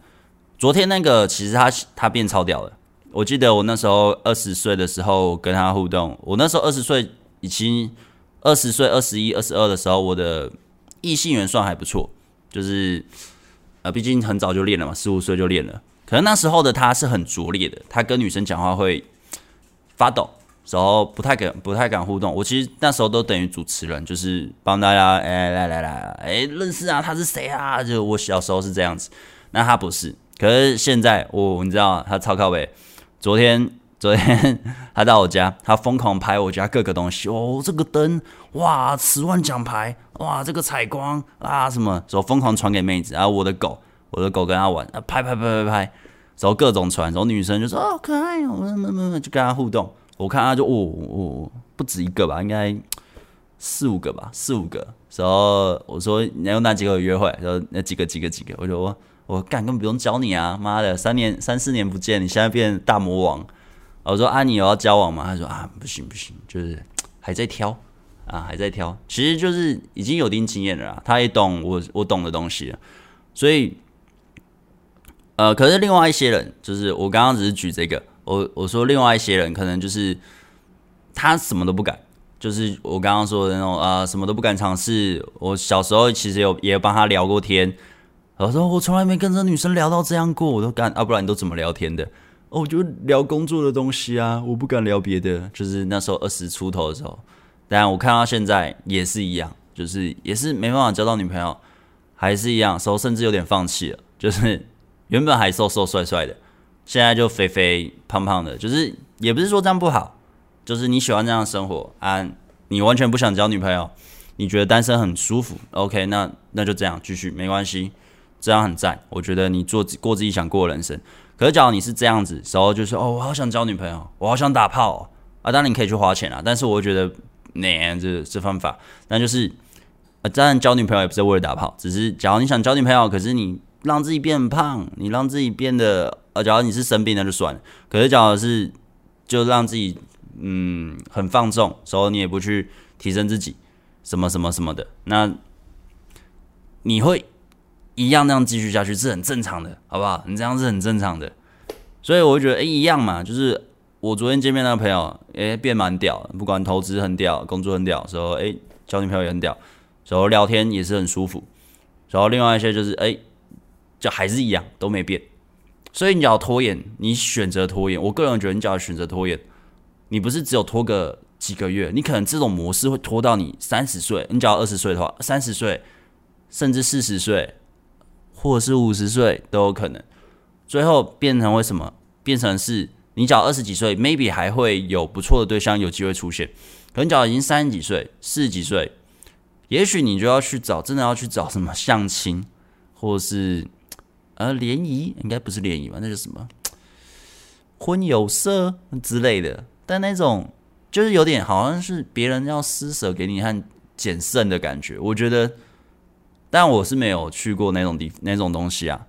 昨天那个其实他他变超屌了。我记得我那时候二十岁的时候跟他互动，我那时候二十岁，已经二十岁、二十一、二十二的时候，我的异性缘算还不错，就是呃，毕竟很早就练了嘛，十五岁就练了。可能那时候的他是很拙劣的，他跟女生讲话会发抖，然后不太敢、不太敢互动。我其实那时候都等于主持人，就是帮大家哎来来来，哎认识啊，他是谁啊？就我小时候是这样子，那他不是。可是现在我你知道他超靠北。昨天，昨天他到我家，他疯狂拍我家各个东西。哦，这个灯，哇，十万奖牌，哇，这个采光啊，什么，然后疯狂传给妹子。然后我的狗，我的狗跟他玩，啊，拍拍拍拍拍，然后各种传，然后女生就说哦，可爱哦，就跟他互动。我看他就哦哦，不止一个吧，应该四五个吧，四五个。然后我说你有哪几个约会？然后那几个几个几个，我就说。我干，根本不用教你啊！妈的，三年三四年不见，你现在变大魔王。我说啊，你有要交往吗？他说啊，不行不行，就是还在挑啊，还在挑。其实就是已经有点经验了啦，他也懂我我懂的东西了。所以，呃，可是另外一些人，就是我刚刚只是举这个，我我说另外一些人可能就是他什么都不敢，就是我刚刚说的那种啊、什么都不敢尝试。我小时候其实有也有帮他聊过天。我说我从来没跟这女生聊到这样过，我都敢啊，不然你都怎么聊天的？哦，我就聊工作的东西啊，我不敢聊别的。就是那时候二十出头的时候，但我看到现在也是一样，就是也是没办法交到女朋友，还是一样，时候甚至有点放弃了。就是 原本还瘦瘦帅帅的，现在就肥肥胖胖的，就是也不是说这样不好，就是你喜欢这样的生活啊，你完全不想交女朋友，你觉得单身很舒服，OK，那那就这样继续没关系。这样很赞，我觉得你做过自己想过的人生。可是，假如你是这样子，时候就是哦，我好想交女朋友，我好想打炮哦，啊，当然你可以去花钱啊。但是，我觉得，那这这方法，那就是，呃，当然交女朋友也不是为了打炮，只是假如你想交女朋友，可是你让自己变胖，你让自己变得，呃，假如你是生病那就算了。可是，假如是就让自己嗯很放纵，时候你也不去提升自己，什么什么什么的，那你会。一样那样继续下去是很正常的，好不好？你这样是很正常的，所以我会觉得，哎、一样嘛。就是我昨天见面那个朋友，哎、变蛮屌，不管投资很屌，工作很屌，时候，哎、交女朋友也很屌，时候聊天也是很舒服。然后另外一些就是，哎、就还是一样都没变。所以你要拖延，你选择拖延，我个人觉得你只要选择拖延，你不是只有拖个几个月，你可能这种模式会拖到你三十岁。你只要二十岁的话，三十岁甚至四十岁。或者是五十岁都有可能，最后变成为什么？变成是你只要二十几岁，maybe 还会有不错的对象有机会出现。可能只要已经三十几岁、四十几岁，也许你就要去找，真的要去找什么相亲，或者是呃联谊，应该不是联谊吧？那是什么婚友社之类的。但那种就是有点好像是别人要施舍给你和捡剩的感觉，我觉得。但我是没有去过那种地那种东西啊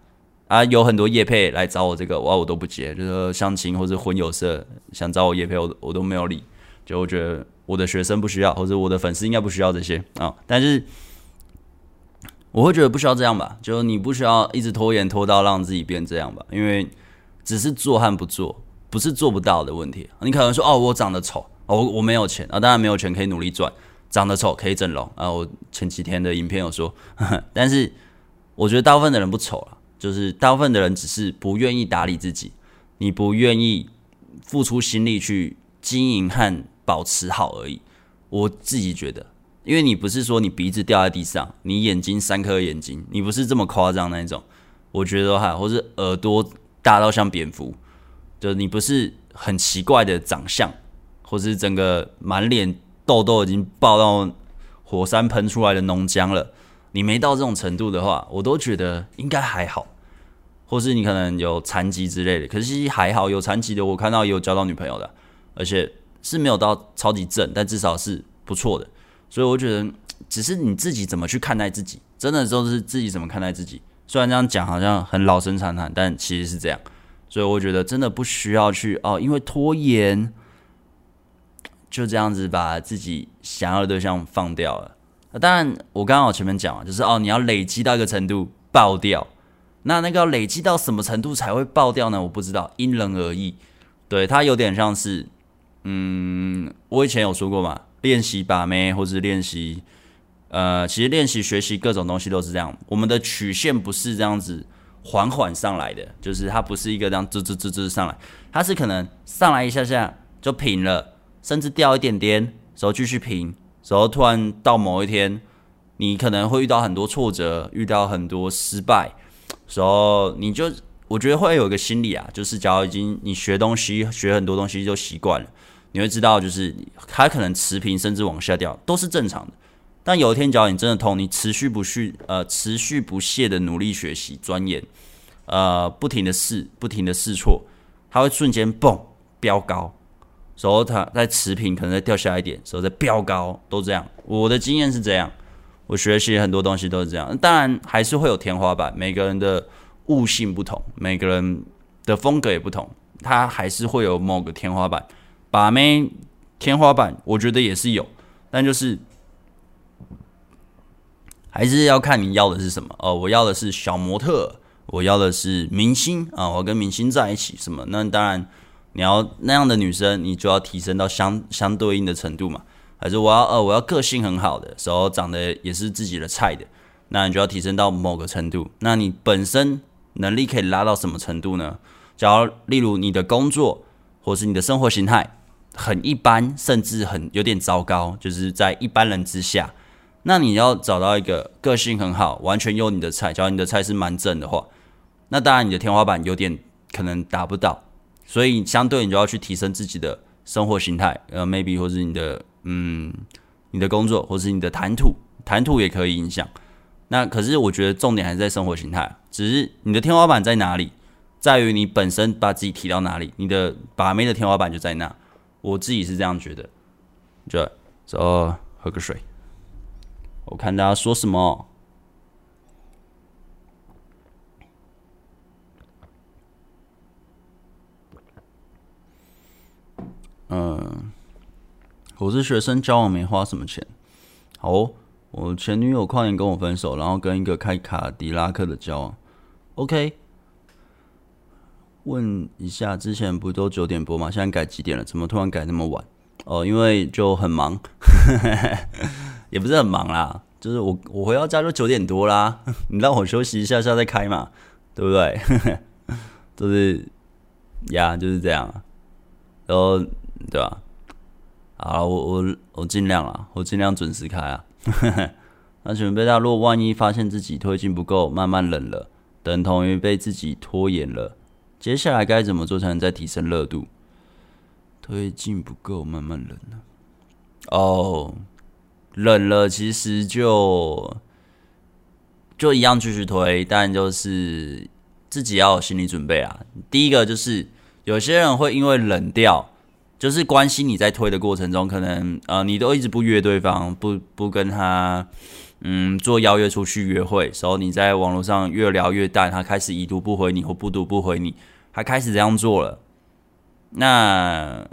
啊，有很多业配来找我这个，哇，我都不接，就是相亲或者婚友社想找我业配，我我都没有理。就我觉得我的学生不需要，或者我的粉丝应该不需要这些啊、但是我会觉得不需要这样吧，就你不需要一直拖延拖到让自己变这样吧，因为只是做和不做，不是做不到的问题。你可能说哦，我长得丑，哦，我我没有钱啊，当然没有钱可以努力赚，长得丑可以整容啊。我前几天的影片有说，呵呵，但是我觉得大部分的人不丑了，就是大部分的人只是不愿意打理自己，你不愿意付出心力去经营和保持好而已。我自己觉得。因为你不是说你鼻子掉在地上，你眼睛三颗眼睛，你不是这么夸张那一种。我觉得哈，或是耳朵大到像蝙蝠，就你不是很奇怪的长相，或是整个满脸痘痘已经爆到火山喷出来的浓浆了，你没到这种程度的话，我都觉得应该还好。或是你可能有残疾之类的，可是还好，有残疾的我看到也有交到女朋友的，而且是没有到超级正，但至少是不错的。所以我觉得，只是你自己怎么去看待自己，真的都是自己怎么看待自己。虽然这样讲好像很老生常谈，但其实是这样。所以我觉得真的不需要去哦，因为拖延就这样子把自己想要的对象放掉了。当然，我刚刚我前面讲了，就是哦，你要累积到一个程度爆掉。那那个要累积到什么程度才会爆掉呢？我不知道，因人而异。对，它有点像是，嗯，我以前有说过嘛。练习把妹，或是练习，呃，其实练习学习各种东西都是这样。我们的曲线不是这样子缓缓上来的，就是它不是一个这样滋滋滋滋上来，它是可能上来一下下就平了，甚至掉一点点，然后继续平，然后突然到某一天，你可能会遇到很多挫折，遇到很多失败，然后你就我觉得会有一个心理啊，就是假如已经你学东西学很多东西就习惯了。你会知道，就是它可能持平甚至往下掉，都是正常的。但有一天，只要你真的通，你持续不续呃持续不懈的努力学习钻研，呃不停的试，不停的试错，它会瞬间蹦飙高，然后它在持平，可能再掉下来一点，然后再飙高，都这样。我的经验是这样，我学习很多东西都是这样。当然还是会有天花板，每个人的悟性不同，每个人的风格也不同，它还是会有某个天花板。把妹天花板，我觉得也是有，但就是还是要看你要的是什么哦。我要的是小模特，我要的是明星啊，我跟明星在一起什么？那当然，你要那样的女生，你就要提升到相相对应的程度嘛。还是我要呃，我要个性很好的，时候长得也是自己的菜的，那你就要提升到某个程度。那你本身能力可以拉到什么程度呢？假如例如你的工作或是你的生活形态。很一般，甚至很有点糟糕，就是在一般人之下。那你要找到一个个性很好、完全有你的菜，假如你的菜是蛮正的话，那当然你的天花板有点可能达不到，所以相对你就要去提升自己的生活形态，呃，maybe 或是你的嗯，你的工作，或是你的谈吐，谈吐也可以影响。那可是我觉得重点还是在生活形态，只是你的天花板在哪里，在于你本身把自己提到哪里，你的把妹的天花板就在那。我自己是这样觉得，就走喝个水。我看大家说什么。嗯，我是学生，交往没花什么钱。好，我前女友跨年跟我分手，然后跟一个开卡迪拉克的交往。OK。问一下，之前不都九点播吗？现在改几点了？怎么突然改那么晚？哦，因为就很忙，也不是很忙啦，就是我我回到家就九点多啦。你让我休息一下下再开嘛，对不对？就是呀，就是这样。然后对吧？好，我我我尽量啊，我尽量准时开啊。那准备到，如果万一发现自己推进不够，慢慢冷了，等同于被自己拖延了。接下来该怎么做才能再提升热度？推进不够，慢慢冷了。哦，冷了，其实就就一样继续推，但就是自己要有心理准备啊。第一个就是有些人会因为冷掉，就是关系你在推的过程中，可能呃你都一直不约对方，不不跟他。嗯，做邀约出去约会，时候你在网络上越聊越淡，他开始已读不回你或不读不回你，他开始这样做了，那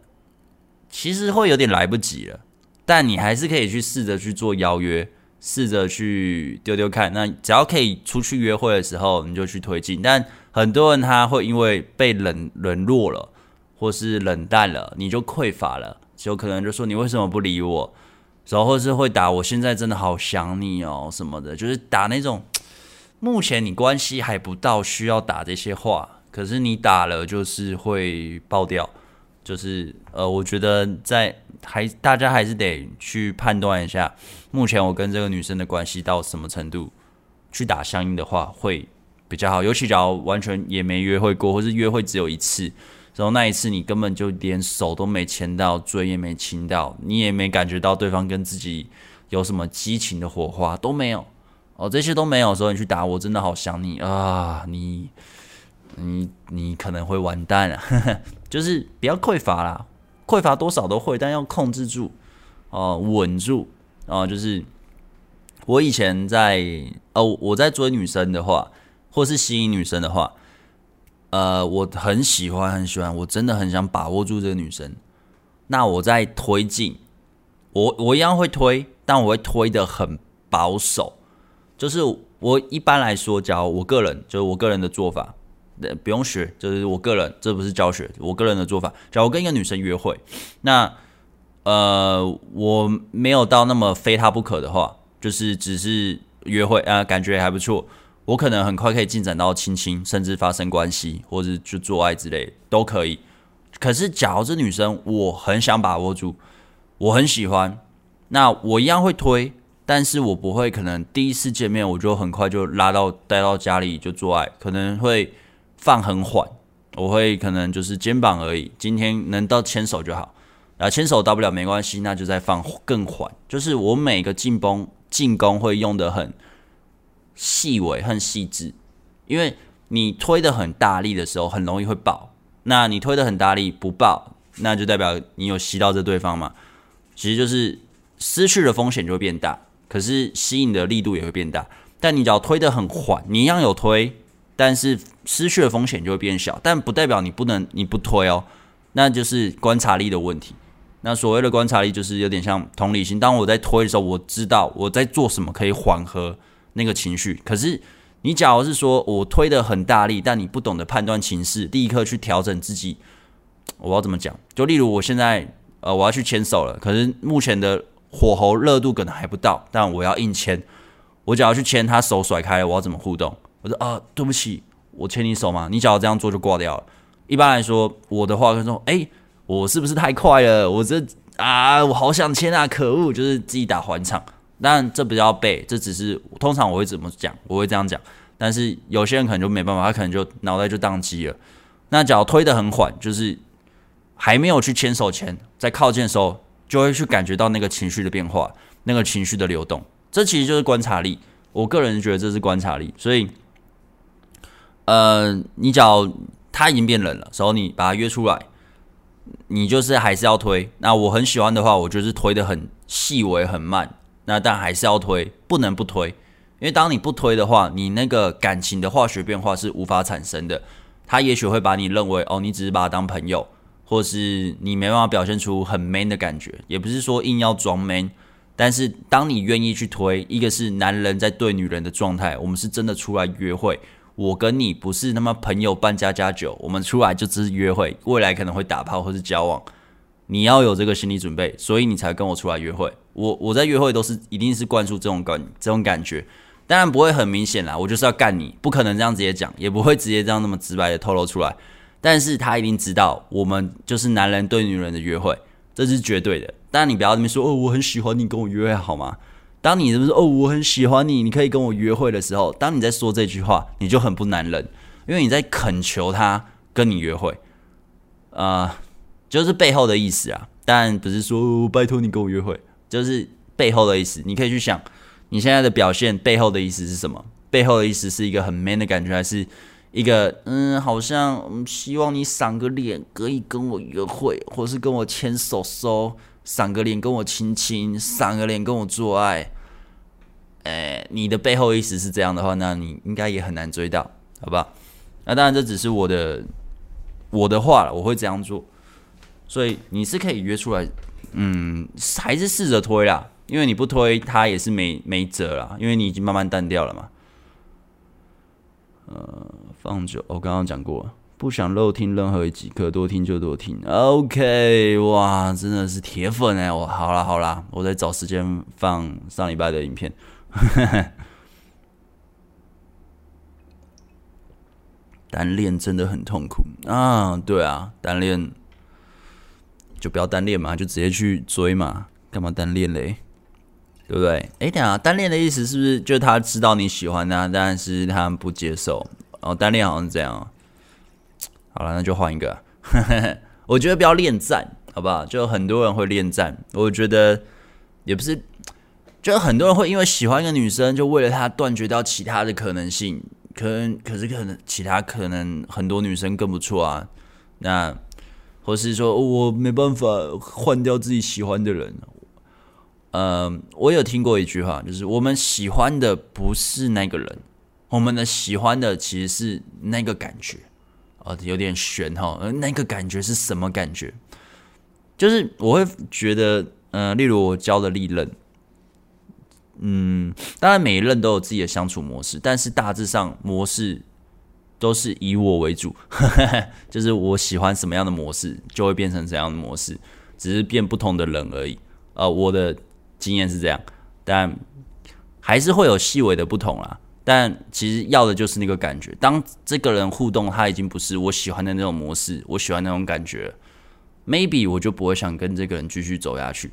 其实会有点来不及了，但你还是可以去试着去做邀约，试着去丢丢看。那只要可以出去约会的时候，你就去推进。但很多人他会因为被冷冷落了，或是冷淡了，你就匮乏了，就可能就说你为什么不理我？然后或是会打我现在真的好想你哦什么的，就是打那种 目前你关系还不到需要打这些话，可是你打了就是会爆掉。就是呃，我觉得在还大家还是得去判断一下，目前我跟这个女生的关系到什么程度，去打相应的话会比较好。尤其假如完全也没约会过，或是约会只有一次，然后那一次你根本就连手都没牵到，嘴也没亲到，你也没感觉到对方跟自己有什么激情的火花都没有哦，这些都没有的时候，你去打我真的好想你啊，你。你你可能会完蛋啊，呵呵，就是不要匮乏啦，匮乏多少都会，但要控制住，哦、稳住，啊、呃，就是我以前在哦、我在追女生的话，或是吸引女生的话，呃，我很喜欢很喜欢，我真的很想把握住这个女生，那我在推进，我我一样会推，但我会推得很保守，就是我一般来说，假如我个人就是我个人的做法。不用学，就是我个人，这不是教学，我个人的做法。假如跟一个女生约会，那呃，我没有到那么非她不可的话，就是只是约会啊、感觉还不错，我可能很快可以进展到亲亲，甚至发生关系，或者就做爱之类都可以。可是，假如这女生我很想把握住，我很喜欢，那我一样会推，但是我不会可能第一次见面我就很快就拉到带到家里就做爱，可能会。放很缓，我会可能就是肩膀而已。今天能到牵手就好，啊，牵手到不了没关系，那就再放更缓。就是我每个进攻进攻会用得很细微、很细致，因为你推得很大力的时候，很容易会爆。那你推得很大力不爆，那就代表你有吸到这对方嘛。其实就是失去的风险就会变大，可是吸引的力度也会变大。但你只要推得很缓，你一样有推。但是失去的风险就会变小，但不代表你不能你不推哦，那就是观察力的问题。那所谓的观察力就是有点像同理心。当我在推的时候，我知道我在做什么可以缓和那个情绪。可是你假如是说我推得很大力，但你不懂得判断情势，立刻去调整自己，我要怎么讲？就例如我现在呃我要去牵手了，可是目前的火候热度可能还不到，但我要硬牵，我只要去牵，他手甩开，我要怎么互动？我说啊，对不起，我牵你手嘛，你只要这样做就挂掉了。一般来说，我的话就说，哎、我是不是太快了？我这啊，我好想牵啊，可恶，就是自己打还场。但这不叫背，这只是通常我会怎么讲，我会这样讲。但是有些人可能就没办法，他可能就脑袋就宕机了。那只要推得很缓，就是还没有去牵手前，在靠近的时候，就会去感觉到那个情绪的变化，那个情绪的流动。这其实就是观察力。我个人觉得这是观察力，所以。呃，你只要他已经变冷了，时候你把他约出来，你就是还是要推。那我很喜欢的话，我就是推得很细微很慢。那但还是要推，不能不推，因为当你不推的话，你那个感情的化学变化是无法产生的。他也许会把你认为哦，你只是把他当朋友，或是你没办法表现出很 man 的感觉。也不是说硬要装 man，但是当你愿意去推，一个是男人在对女人的状态，我们是真的出来约会。我跟你不是那么朋友扮家家酒，我们出来就只是约会，未来可能会打炮或是交往，你要有这个心理准备，所以你才跟我出来约会。我我在约会都是一定是灌输这种感这种感觉，当然不会很明显啦，我就是要干你，不可能这样直接讲，也不会直接这样那么直白的透露出来，但是他一定知道我们就是男人对女人的约会，这是绝对的。当然你不要那边说哦，我很喜欢你跟我约会好吗？当你是不是哦，我很喜欢你，你可以跟我约会的时候，当你在说这句话，你就很不男人，因为你在恳求他跟你约会，啊、就是背后的意思啊。但不是说、拜托你跟我约会，就是背后的意思。你可以去想，你现在的表现背后的意思是什么？背后的意思是一个很 man 的感觉，还是一个嗯，好像希望你赏个脸可以跟我约会，或是跟我牵手手？赏个脸跟我亲亲，赏个脸跟我做爱，哎，你的背后意思是这样的话，那你应该也很难追到，好吧？那当然这只是我的我的话了，我会这样做，所以你是可以约出来嗯，还是试着推啦，因为你不推，他也是没没辙啦，因为你已经慢慢淡掉了嘛。呃，放久，我刚刚讲过，不想漏听任何一集，可多听就多听。OK，哇，真的是铁粉哎！我好啦好啦，我再找时间放上礼拜的影片。单恋真的很痛苦啊！对啊，单恋就不要单恋嘛，就直接去追嘛，干嘛单恋嘞？对不对？哎，等下，单恋的意思是不是就是他知道你喜欢他，但是他不接受？哦，单恋好像是这样。好了，那就换一个。我觉得不要恋战，好不好？就很多人会恋战，我觉得也不是，就很多人会因为喜欢一个女生，就为了她断绝掉其他的可能性。可能，可是可能其他可能很多女生更不错啊。那或是说我没办法换掉自己喜欢的人。嗯，我有听过一句话，就是我们喜欢的不是那个人，我们的喜欢的其实是那个感觉。哦，有点悬哈，那个感觉是什么感觉？就是我会觉得，嗯，例如我交的历任，嗯，当然每一任都有自己的相处模式，但是大致上模式都是以我为主，就是我喜欢什么样的模式，就会变成怎样的模式，只是变不同的人而已。呃，我的。经验是这样，但还是会有细微的不同啦。但其实要的就是那个感觉。当这个人互动，他已经不是我喜欢的那种模式，我喜欢那种感觉，maybe 我就不会想跟这个人继续走下去。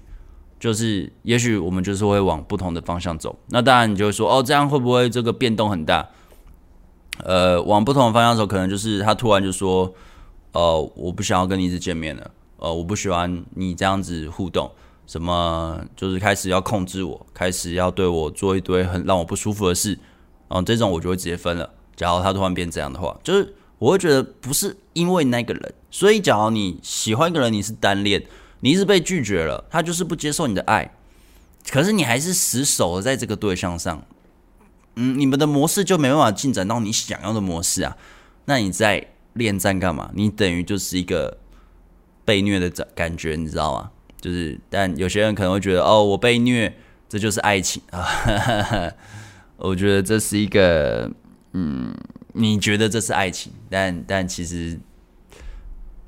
就是也许我们就是会往不同的方向走。那当然你就会说，哦，这样会不会这个变动很大？呃，往不同的方向走，可能就是他突然就说，呃，我不想要跟你一直见面了，呃，我不喜欢你这样子互动。什么就是开始要控制我，开始要对我做一堆很让我不舒服的事，嗯这种我就会直接分了。假如他突然变这样的话，就是我会觉得不是因为那个人，所以假如你喜欢一个人，你是单恋，你一直被拒绝了，他就是不接受你的爱，可是你还是死守在这个对象上，嗯，你们的模式就没办法进展到你想要的模式啊。那你在恋战干嘛？你等于就是一个被虐的感感觉，你知道吗？就是，但有些人可能会觉得，哦，我被虐，这就是爱情啊。我觉得这是一个，嗯，你觉得这是爱情，但但其实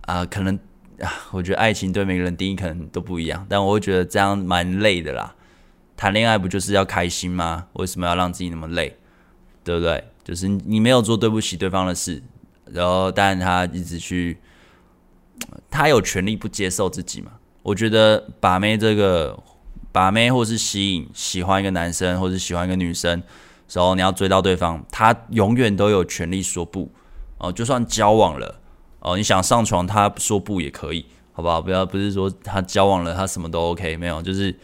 啊，可能啊，我觉得爱情对每个人定义可能都不一样。但我会觉得这样蛮累的啦。谈恋爱不就是要开心吗？为什么要让自己那么累？对不对？就是你没有做对不起对方的事，然后但他一直去，他有权利不接受自己嘛？我觉得把妹这个把妹，或是吸引喜欢一个男生，或是喜欢一个女生，时候你要追到对方，他永远都有权利说不哦。就算交往了哦，你想上床，他说不也可以，好不好？不要不是说他交往了，他什么都 OK，没有，就是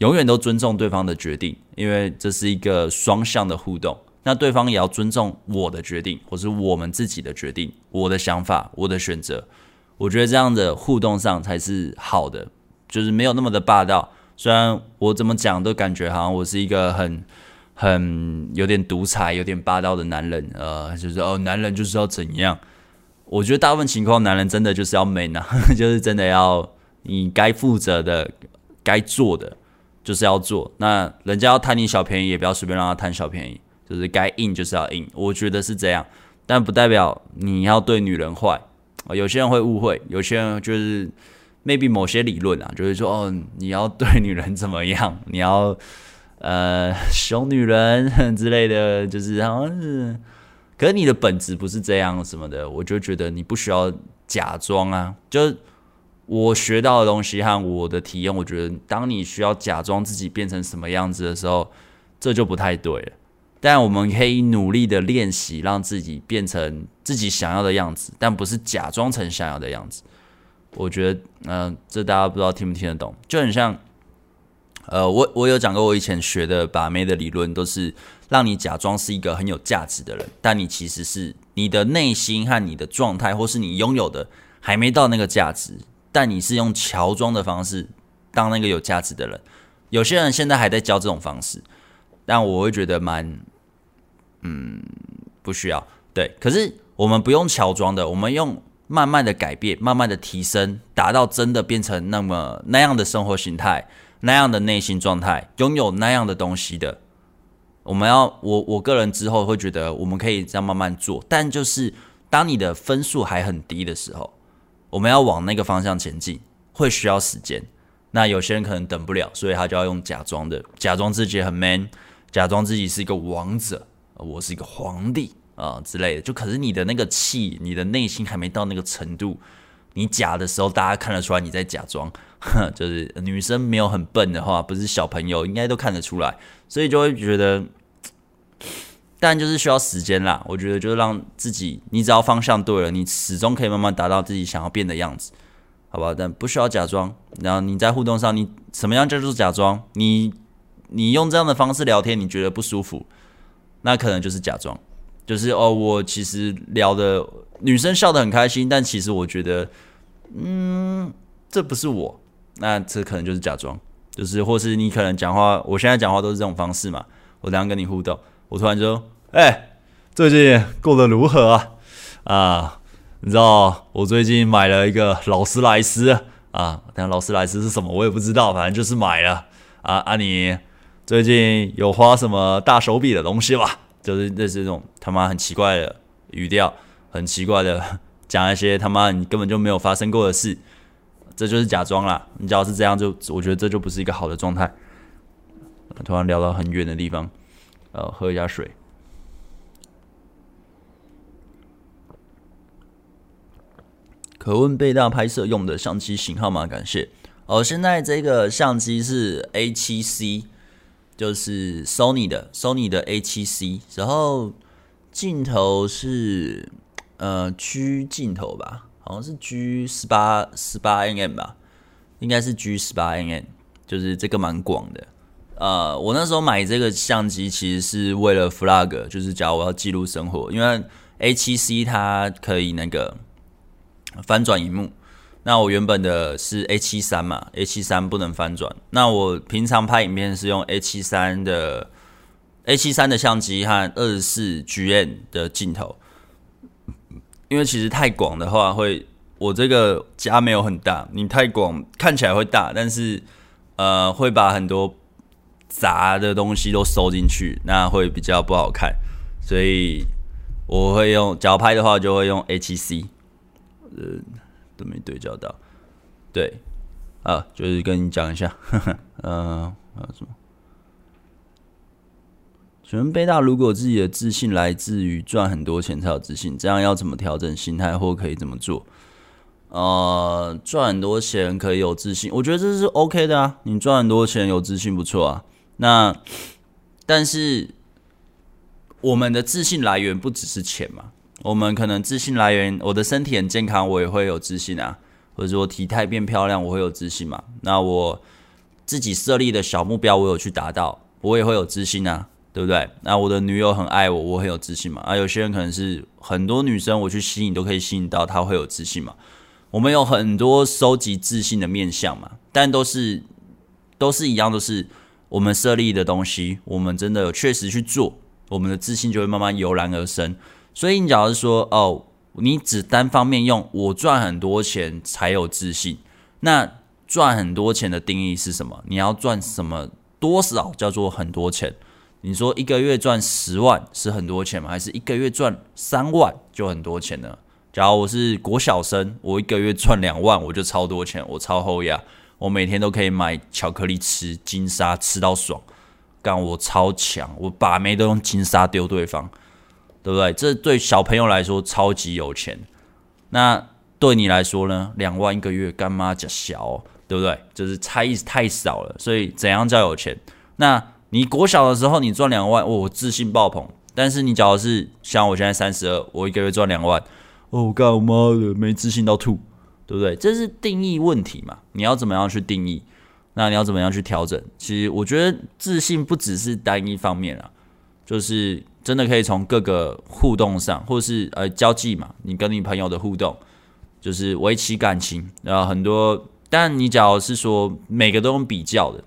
永远都尊重对方的决定，因为这是一个双向的互动。那对方也要尊重我的决定，或是我们自己的决定，我的想法，我的选择。我觉得这样的互动上才是好的，就是没有那么的霸道。虽然我怎么讲都感觉好像我是一个很、很有点独裁、有点霸道的男人，呃，就是哦，男人就是要怎样？我觉得大部分情况，男人真的就是要 man 啊，就是真的要你该负责的、该做的就是要做。那人家要贪你小便宜，也不要随便让他贪小便宜，就是该硬就是要硬。我觉得是这样，但不代表你要对女人坏。有些人会误会，有些人就是 maybe 某些理论啊，就是说哦，你要对女人怎么样，你要呃凶女人 之类的，就是好像是，可是你的本质不是这样什么的，我就觉得你不需要假装啊。就我学到的东西和我的体验，我觉得当你需要假装自己变成什么样子的时候，这就不太对了。但我们可以努力的练习，让自己变成自己想要的样子，但不是假装成想要的样子。我觉得，嗯、这大家不知道听不听得懂，就很像，呃，我我有讲过，我以前学的把妹的理论，都是让你假装是一个很有价值的人，但你其实是你的内心和你的状态，或是你拥有的还没到那个价值，但你是用乔装的方式当那个有价值的人。有些人现在还在教这种方式。但我会觉得蛮，嗯，不需要，对。可是我们不用乔装的，我们用慢慢的改变，慢慢的提升，达到真的变成那么那样的生活形态，那样的内心状态，拥有那样的东西的，我们要我我个人之后会觉得我们可以这样慢慢做，但就是当你的分数还很低的时候，我们要往那个方向前进，会需要时间。那有些人可能等不了，所以他就要用假装的，假装自己很 man，假装自己是一个王者，我是一个皇帝。啊、之类的，就可是你的那个气，你的内心还没到那个程度，你假的时候，大家看得出来你在假装。就是女生没有很笨的话，不是小朋友，应该都看得出来，所以就会觉得，但就是需要时间啦。我觉得就是让自己，你只要方向对了，你始终可以慢慢达到自己想要变的样子，好不好？但不需要假装。然后你在互动上，你什么样叫做假装？你你用这样的方式聊天，你觉得不舒服，那可能就是假装。就是哦，我其实聊的女生笑得很开心，但其实我觉得，嗯，这不是我，那这可能就是假装，就是或是你可能讲话，我现在讲话都是这种方式嘛。我等下跟你互动，我突然就，哎、最近过得如何啊？啊，你知道我最近买了一个劳斯莱斯啊，但劳斯莱斯是什么我也不知道，反正就是买了啊啊！你最近有花什么大手笔的东西吧？就是这是这种他妈很奇怪的语调，很奇怪的讲一些他妈你根本就没有发生过的事，这就是假装啦。你只要是这样，就我觉得这就不是一个好的状态。突然聊到很远的地方，呃，喝一下水。可问贝大拍摄用的相机型号吗？感谢。哦，现在这个相机是 A7C。就是 Sony 的 Sony 的 A7C，然后镜头是呃 G 镜头吧，好像是 G 十八十八 mm 吧，应该是 G 十八 mm，就是这个蛮广的。呃，我那时候买这个相机其实是为了 Vlog，就是假如我要记录生活，因为 A7C 它可以那个翻转荧幕。那我原本的是 A 七三嘛，A 七三不能翻转。那我平常拍影片是用 A 七三的 A 七三的相机和二十四 G N 的镜头，因为其实太广的话会，我这个家没有很大，你太广看起来会大，但是呃会把很多杂的东西都收进去，那会比较不好看，所以我会用，脚拍的话就会用 H C，呃。都没对焦到，对，啊，就是跟你讲一下，嗯，还有什么？请问贝大，如果自己的自信来自于赚很多钱才有自信，这样要怎么调整心态，或可以怎么做？呃，赚很多钱可以有自信，我觉得这是 OK 的啊。你赚很多钱有自信不错啊。那但是我们的自信来源不只是钱嘛？我们可能自信来源，我的身体很健康，我也会有自信啊；或者说体态变漂亮，我会有自信嘛。那我自己设立的小目标，我有去达到，我也会有自信啊，对不对？那我的女友很爱我，我很有自信嘛。啊，有些人可能是很多女生，我去吸引都可以吸引到，她会有自信嘛。我们有很多收集自信的面相嘛，但都是都是一样，都是我们设立的东西，我们真的有确实去做，我们的自信就会慢慢油然而生。所以你假如说哦，你只单方面用我赚很多钱才有自信，那赚很多钱的定义是什么？你要赚什么多少叫做很多钱？你说一个月赚十万是很多钱吗？还是一个月赚三万就很多钱呢？假如我是国小生，我一个月赚两万我就超多钱，我超厚呀，我每天都可以买巧克力吃，金沙吃到爽，干我超强，我把妹都用金沙丢对方。对不对？这对小朋友来说超级有钱，那对你来说呢？两万一个月干妈假小，对不对？就是差异太少了。所以怎样叫有钱？那你国小的时候你赚两万，我自信爆棚。但是你假如是像我现在三十二，我一个月赚两万，哦，干我妈的没自信到吐，对不对？这是定义问题嘛？你要怎么样去定义？那你要怎么样去调整？其实我觉得自信不只是单一方面啊，就是。真的可以从各个互动上，或是呃交际嘛，你跟你朋友的互动，就是维系感情，然后很多。但你假如是说每个都用比较的，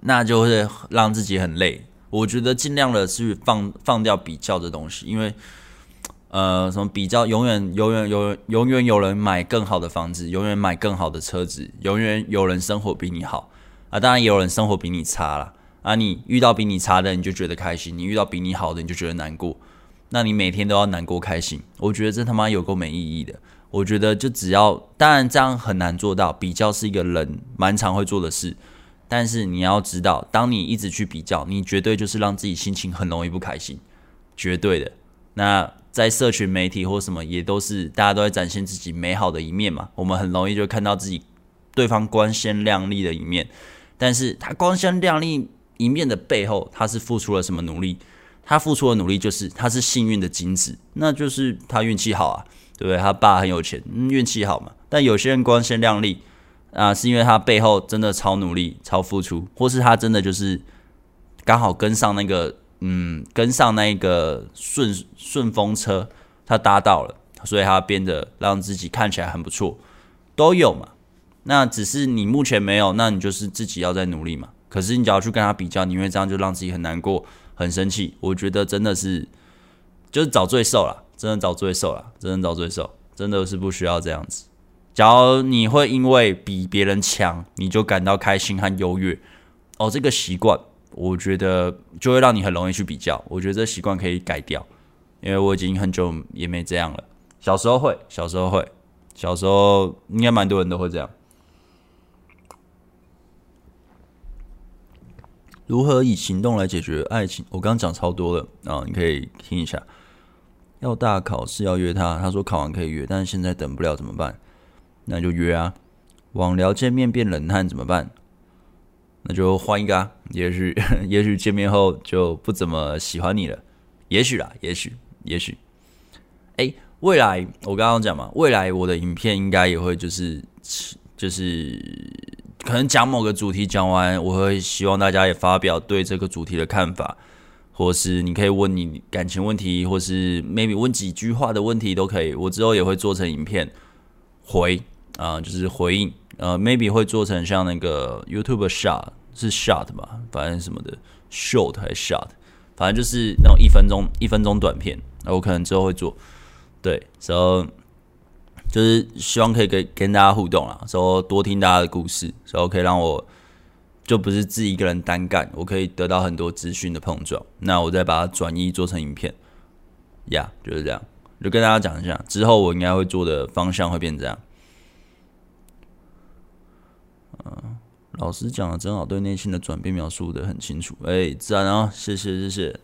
那就会让自己很累。我觉得尽量的是放放掉比较的东西，因为呃，什么比较，永远永远有永远有人买更好的房子，永远买更好的车子，永远有人生活比你好啊，当然也有人生活比你差啦。啊，你遇到比你差的，你就觉得开心；你遇到比你好的，你就觉得难过。那你每天都要难过开心，我觉得这他妈有够没意义的。我觉得就只要，当然这样很难做到。比较是一个人蛮常会做的事，但是你要知道，当你一直去比较，你绝对就是让自己心情很容易不开心，绝对的。那在社群媒体或什么，也都是大家都在展现自己美好的一面嘛。我们很容易就看到自己对方光鲜亮丽的一面，但是他光鲜亮丽一面的背后，他是付出了什么努力？他付出的努力就是他是幸运的金子，那就是他运气好啊，对不对？他爸很有钱，运气好嘛。但有些人光鲜亮丽啊，是因为他背后真的超努力、超付出，或是他真的就是刚好跟上那个，嗯，跟上那个顺顺风车，他搭到了，所以他变得让自己看起来很不错，都有嘛。那只是你目前没有，那你就是自己要再努力嘛。可是你只要去跟他比较，你因为这样就让自己很难过。很生气，我觉得真的是就是找罪受了，真的找罪受了，真的找罪受，真的是不需要这样子。假如你会因为比别人强，你就感到开心和优越，哦，这个习惯，我觉得就会让你很容易去比较。我觉得这习惯可以改掉，因为我已经很久也没这样了。小时候会，小时候会，小时候应该蛮多人都会这样。如何以行动来解决爱情？我刚刚讲超多了啊，你可以听一下。要大考试要约他，他说考完可以约，但是现在等不了怎么办？那就约啊。网聊见面变冷淡怎么办？那就换一个啊。也许 也许见面后就不怎么喜欢你了。也许啦，也许也许。哎，未来我刚刚讲嘛，未来我的影片应该也会就是就是。可能讲某个主题讲完，我会希望大家也发表对这个主题的看法，或是你可以问你感情问题，或是 maybe 问几句话的问题都可以。我之后也会做成影片回啊、就是回应，呃，maybe 会做成像那个 YouTube shot 是 shot 吧，反正什么的 short 还是 shot，反正就是那种一分钟一分钟短片，那我可能之后会做，对，然后。就是希望可以跟跟大家互动啦，说多听大家的故事，然后可以让我就不是自己一个人单干，我可以得到很多资讯的碰撞，那我再把它转移做成影片，呀、就是这样，就跟大家讲一下，之后我应该会做的方向会变这样。老师讲的真好，对内心的转变描述得很清楚，哎，自然啊，谢谢谢谢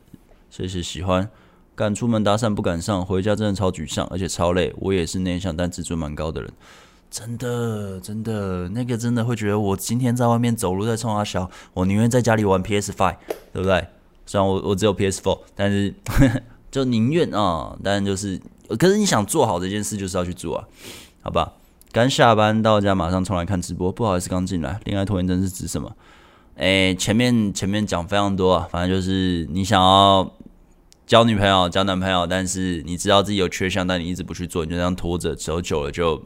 谢谢喜欢。敢出门搭讪不敢上，回家真的超沮丧，而且超累。我也是内向但自尊蛮高的人，真的真的，那个真的会觉得我今天在外面走路在冲阿小，我宁愿在家里玩 PS Five，对不对？虽然我我只有 PS Four，但是 就宁愿啊，但就是，可是你想做好这件事，就是要去做啊，好吧？刚下班到家，马上冲来看直播，不好意思，刚进来。恋爱拖延症是指什么？诶、前面前面讲非常多啊，反正就是你想要。交女朋友、交男朋友，但是你知道自己有缺项，但你一直不去做，你就这样拖着，走久了就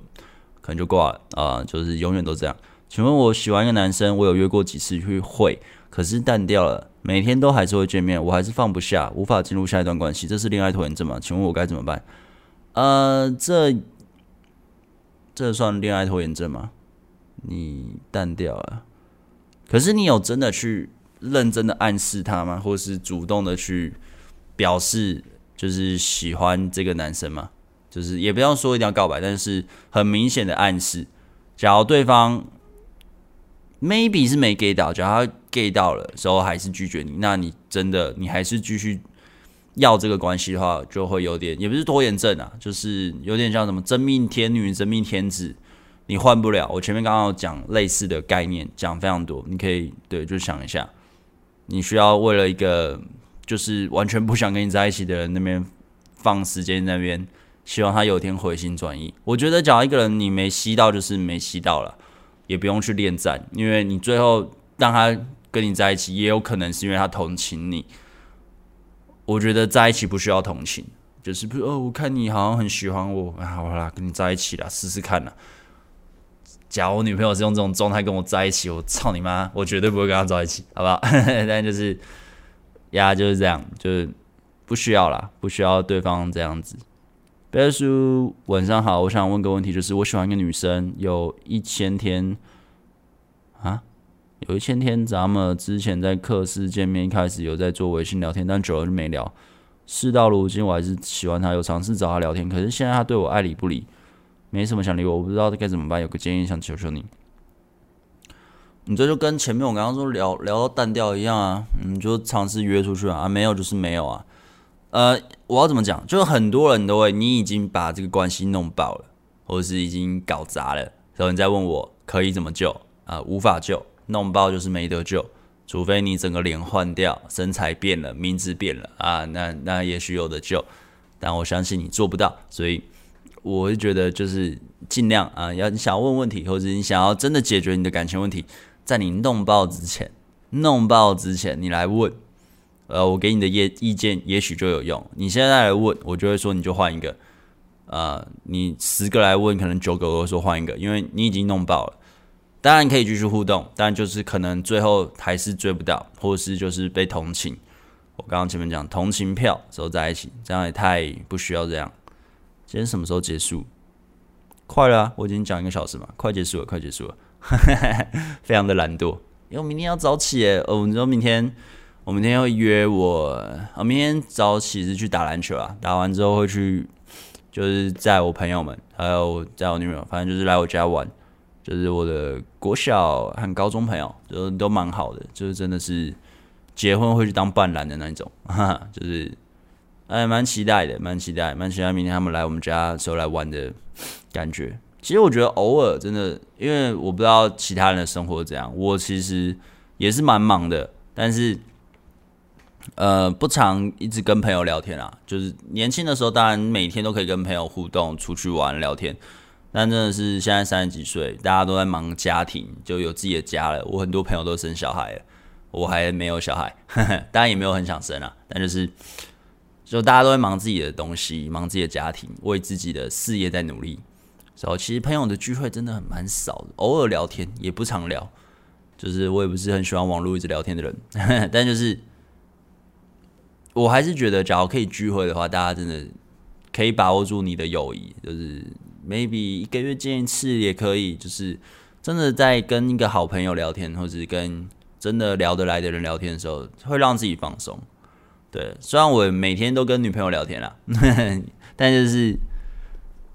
可能就挂了啊、就是永远都这样。请问我喜欢一个男生，我有约过几次去会，可是淡掉了，每天都还是会见面，我还是放不下，无法进入下一段关系，这是恋爱拖延症吗？请问我该怎么办？呃，这这算恋爱拖延症吗？你淡掉了，可是你有真的去认真的暗示他吗？或是主动的去？表示就是喜欢这个男生吗，就是也不要说一定要告白，但是很明显的暗示。假如对方 maybe 是没 get 到，假如他 get 到了时候还是拒绝你，那你真的你还是继续要这个关系的话，就会有点也不是拖延症啊，就是有点像什么真命天女、真命天子，你换不了。我前面刚刚有讲类似的概念，讲非常多，你可以对就想一下，你需要为了一个。就是完全不想跟你在一起的人，那边放时间那边，希望他有天回心转意。我觉得，假如一个人你没吸到，就是没吸到了，也不用去恋战，因为你最后让他跟你在一起，也有可能是因为他同情你。我觉得在一起不需要同情，就是不哦，我看你好像很喜欢我，啊，好啦，跟你在一起啦，试试看啦。假如我女朋友是用这种状态跟我在一起，我操你妈，我绝对不会跟她在一起，好不好？但就是。呀，就是这样，就是不需要啦，不需要对方这样子。贝叔，晚上好，我想问个问题，就是我喜欢一个女生，有一千天啊，有一千天，咱们之前在课室见面，一开始有在做微信聊天，但久了就没聊。事到如今，我还是喜欢他，有尝试找他聊天，可是现在他对我爱理不理，没什么想理我，我不知道该怎么办，有个建议想求求你。你这就跟前面我刚刚说聊聊到淡掉一样啊，你就尝试约出去啊，没有就是没有啊。呃，我要怎么讲？就是很多人都会，你已经把这个关系弄爆了，或者是已经搞砸了，然后你再问我可以怎么救啊？无法救，弄爆就是没得救，除非你整个脸换掉，身材变了，名字变了啊，那那也许有得救，但我相信你做不到，所以我会觉得就是尽量啊，要你想要问问题，或者你想要真的解决你的感情问题。在你弄爆之前，弄爆之前，你来问，呃，我给你的意意见也许就有用。你现在来问，我就会说你就换一个，呃，你十个来问，可能九个都说换一个，因为你已经弄爆了。当然可以继续互动，但就是可能最后还是追不到，或是就是被同情。我刚刚前面讲同情票走在一起，这样也太不需要这样。今天什么时候结束？快了，我已经讲一个小时嘛，快结束了，快结束了。非常的懒惰，因为明天要早起诶。哦，你知道明天我明天会约我，我明天早起是去打篮球啊。打完之后会去，就是载我朋友们，还有载我女朋友，反正就是来我家玩。就是我的国小和高中朋友，就都蛮好的，就是真的是结婚会去当伴郎的那种，哈哈，就是哎，蛮期待的，蛮期待，蛮期待明天他们来我们家的时候来玩的感觉。其实我觉得偶尔真的，因为我不知道其他人的生活怎样，我其实也是蛮忙的，但是呃不常一直跟朋友聊天啊。就是年轻的时候，当然每天都可以跟朋友互动、出去玩、聊天。但真的是现在三十几岁，大家都在忙家庭，就有自己的家了。我很多朋友都生小孩了，我还没有小孩，当然也没有很想生啊。但就是就大家都在忙自己的东西，忙自己的家庭，为自己的事业在努力。然后其实朋友的聚会真的很蛮少的，偶尔聊天也不常聊，就是我也不是很喜欢网络一直聊天的人，但就是我还是觉得，假如可以聚会的话，大家真的可以把握住你的友谊，就是 maybe 一个月见一次也可以，就是真的在跟一个好朋友聊天，或者是跟真的聊得来的人聊天的时候，会让自己放松。对，虽然我每天都跟女朋友聊天啦，但就是。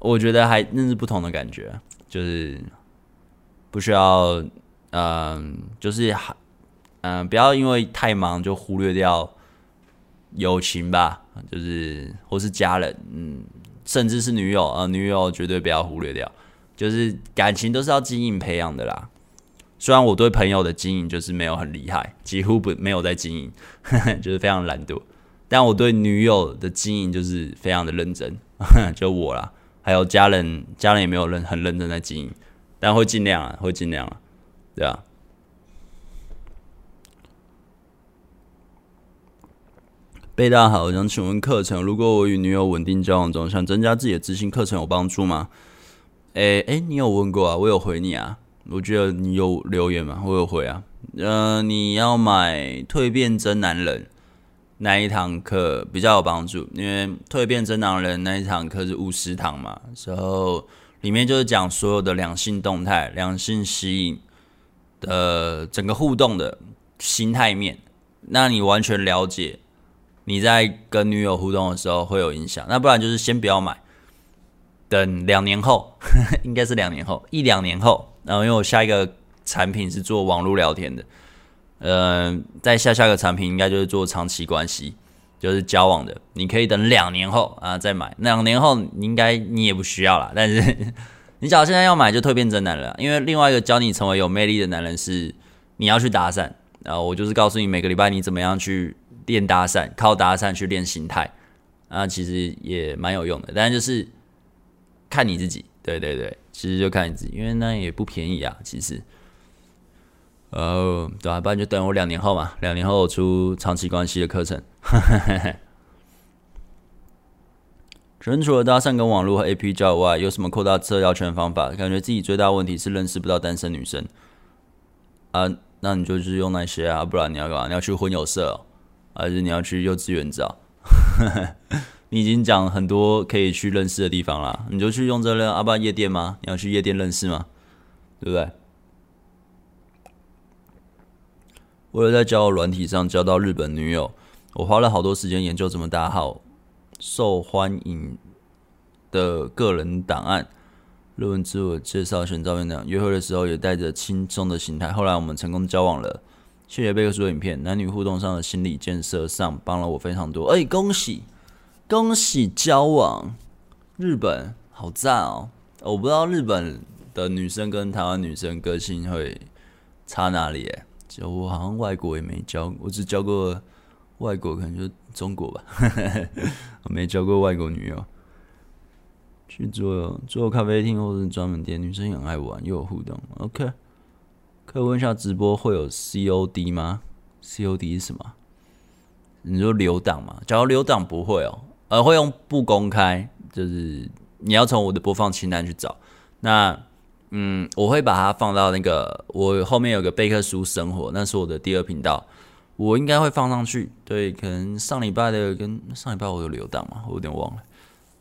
我觉得还那是不同的感觉，就是不需要，嗯、就是，嗯、不要因为太忙就忽略掉友情吧，就是或是家人，嗯，甚至是女友啊、女友绝对不要忽略掉，就是感情都是要经营培养的啦。虽然我对朋友的经营就是没有很厉害，几乎不没有在经营，就是非常懒惰，但我对女友的经营就是非常的认真，就我啦。还有家人，家人也没有认很认真在经营，但会尽量啊，会尽量啊，对啊。贝大好，我想请问课程，如果我与女友稳定交往中，想增加自己的自信，课程有帮助吗？哎、欸、哎、你有问过啊？我有回你啊。我觉得你有留言吗？我有回啊。呃，你要买《蜕变真男人》。那一堂课比较有帮助，因为《蜕变真男人》那一堂课是五十堂嘛，然后里面就是讲所有的两性动态、两性吸引的整个互动的心态面，那你完全了解，你在跟女友互动的时候会有影响。那不然就是先不要买，等两年后，应该是两年后，一两年后，然后因为我下一个产品是做网络聊天的。呃，再下下个产品应该就是做长期关系，就是交往的。你可以等两年后啊再买，两年后你应该你也不需要了。但是 你只要现在要买，就蜕变真男人了。因为另外一个教你成为有魅力的男人是你要去搭讪，然后我就是告诉你每个礼拜你怎么样去练搭讪，靠搭讪去练心态啊，其实也蛮有用的。但就是看你自己，对对对，其实就看你自己，因为那也不便宜啊，其实。哦，对啊，不然就等我两年后嘛，两年后我出长期关系的课程。请问除了搭讪跟网络和 AP 交友外，有什么扩大社交圈的方法？感觉自己最大问题是认识不到单身女生。啊，那你就是用那些啊，不然你要干嘛？你要去婚友社哦，还是你要去幼稚园找？你已经讲很多可以去认识的地方啦，你就去用这辆阿爸夜店吗？你要去夜店认识吗？对不对？为了在交友软体上交到日本女友，我花了好多时间研究怎么打好受欢迎的个人档案、论文、自我介绍、选照片等。约会的时候也带着轻松的心态。后来我们成功交往了。谢谢贝克书影片，男女互动上的心理建设上帮了我非常多。哎，恭喜！恭喜交往，日本好赞哦！我不知道日本的女生跟台湾女生个性会差哪里诶，就我好像外国也没交，我只交过外国，可能就中国吧，我没交过外国女友。去做做咖啡厅或者专门店，女生也很爱玩，又有互动。OK，可以问一下直播会有 COD 吗？COD 是什么？你说留档吗？假如留档不会哦。呃，会用不公开，就是你要从我的播放清单去找。那，嗯，我会把它放到那个我后面有个贝克书生活，那是我的第二频道，我应该会放上去。对，可能上礼拜的跟上礼拜我有留档嘛，我有点忘了，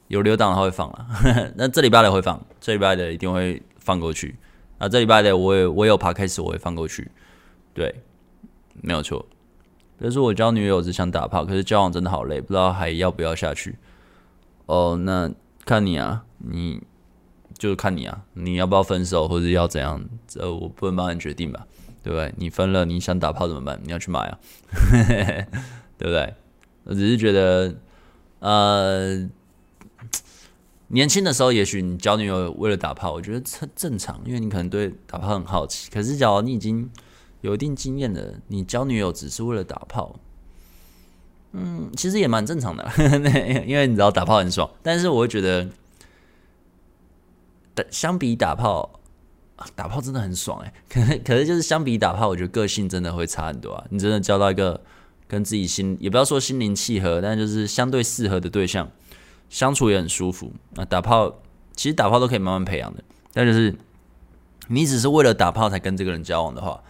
有留档的话会放了。那这礼拜的会放，这礼拜的一定会放过去。啊，这礼拜的我也我有 podcast 我会放过去。对，没有错。比如说我交女友只想打炮，可是交往真的好累，不知道还要不要下去。哦，那看你啊，你就是看你啊，你要不要分手或者要怎样？这我不能帮你决定吧，对不对？你分了，你想打炮怎么办？你要去买啊，对不对？我只是觉得，呃，年轻的时候也许你交女友为了打炮，我觉得很正常，因为你可能对打炮很好奇。可是假如你已经有一定经验的，你交女友只是为了打炮，嗯，其实也蛮正常的，因为你知道打炮很爽。但是我会觉得，相比打炮，打炮真的很爽哎。可 是可是就是相比打炮，我觉得个性真的会差很多啊。你真的交到一个跟自己心也不要说心灵契合，但就是相对适合的对象，相处也很舒服。那打炮其实打炮都可以慢慢培养的，但就是你只是为了打炮才跟这个人交往的话。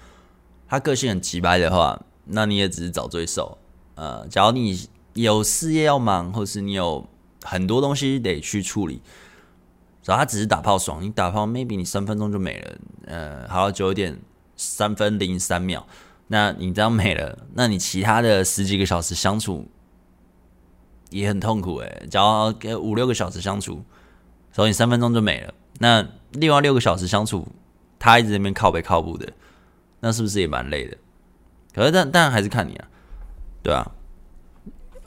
他个性很直白的话，那你也只是找罪受。呃，假如你有事业要忙，或是你有很多东西得去处理，然后他只是打炮爽，你打炮 maybe 你三分钟就没了。呃，好，九点三分零三秒，那你这样没了，那你其他的十几个小时相处也很痛苦诶。假如给五六个小时相处，所以三分钟就没了，那另外六个小时相处，他一直在那边靠背靠步的。那是不是也蛮累的？可是但但还是看你啊，对啊，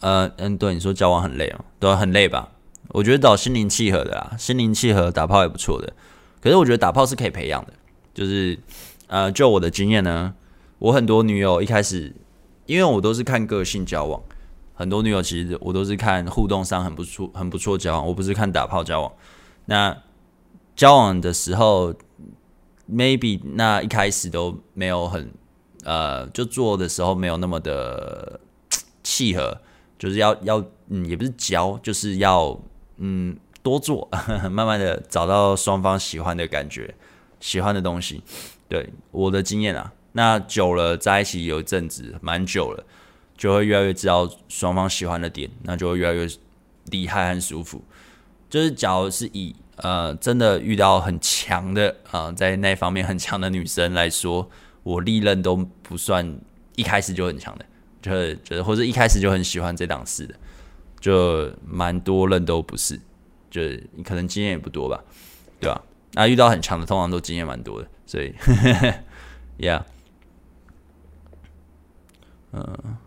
呃嗯，对你说交往很累哦，对，很累吧？我觉得找心灵契合的啊，心灵契合打炮也不错的。可是我觉得打炮是可以培养的，就是呃，就我的经验呢，我很多女友一开始，因为我都是看个性交往，很多女友其实我都是看互动上很不错很不错交往，我不是看打炮交往。那交往的时候。maybe 那一开始都没有很呃，就做的时候没有那么的契合，就是要要嗯，也不是教，就是要嗯多做呵呵，慢慢的找到双方喜欢的感觉，喜欢的东西。对我的经验啊，那久了在一起有一阵子，蛮久了，就会越来越知道双方喜欢的点，那就会越来越厉害和舒服。就是假如是以呃，真的遇到很强的啊、在那方面很强的女生来说，我历任都不算一开始就很强的，就是就是或者一开始就很喜欢这档事的，就蛮多任都不是，就你可能经验也不多吧，对吧？那遇到很强的，通常都经验蛮多的，所以，Yeah，嗯，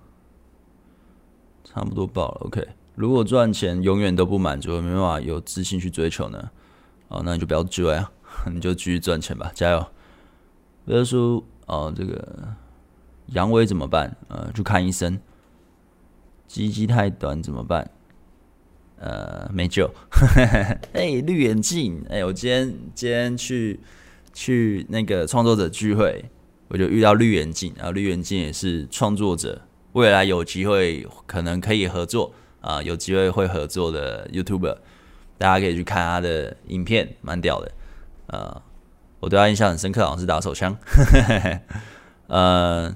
差不多爆了，OK。如果赚钱永远都不满足，没办法有自信去追求呢？哦，那你就不要追啊，你就继续赚钱吧，加油！比如说，哦，这个阳痿怎么办？呃，去看医生。鸡鸡太短怎么办？呃，没救。哎、绿眼镜，哎、我今天今天去去那个创作者聚会，我就遇到绿眼镜，然后绿眼镜也是创作者，未来有机会可能可以合作。啊，有机会会合作的 YouTuber，大家可以去看他的影片，蛮屌的。呃，我对他印象很深刻，好像是打手枪。呃，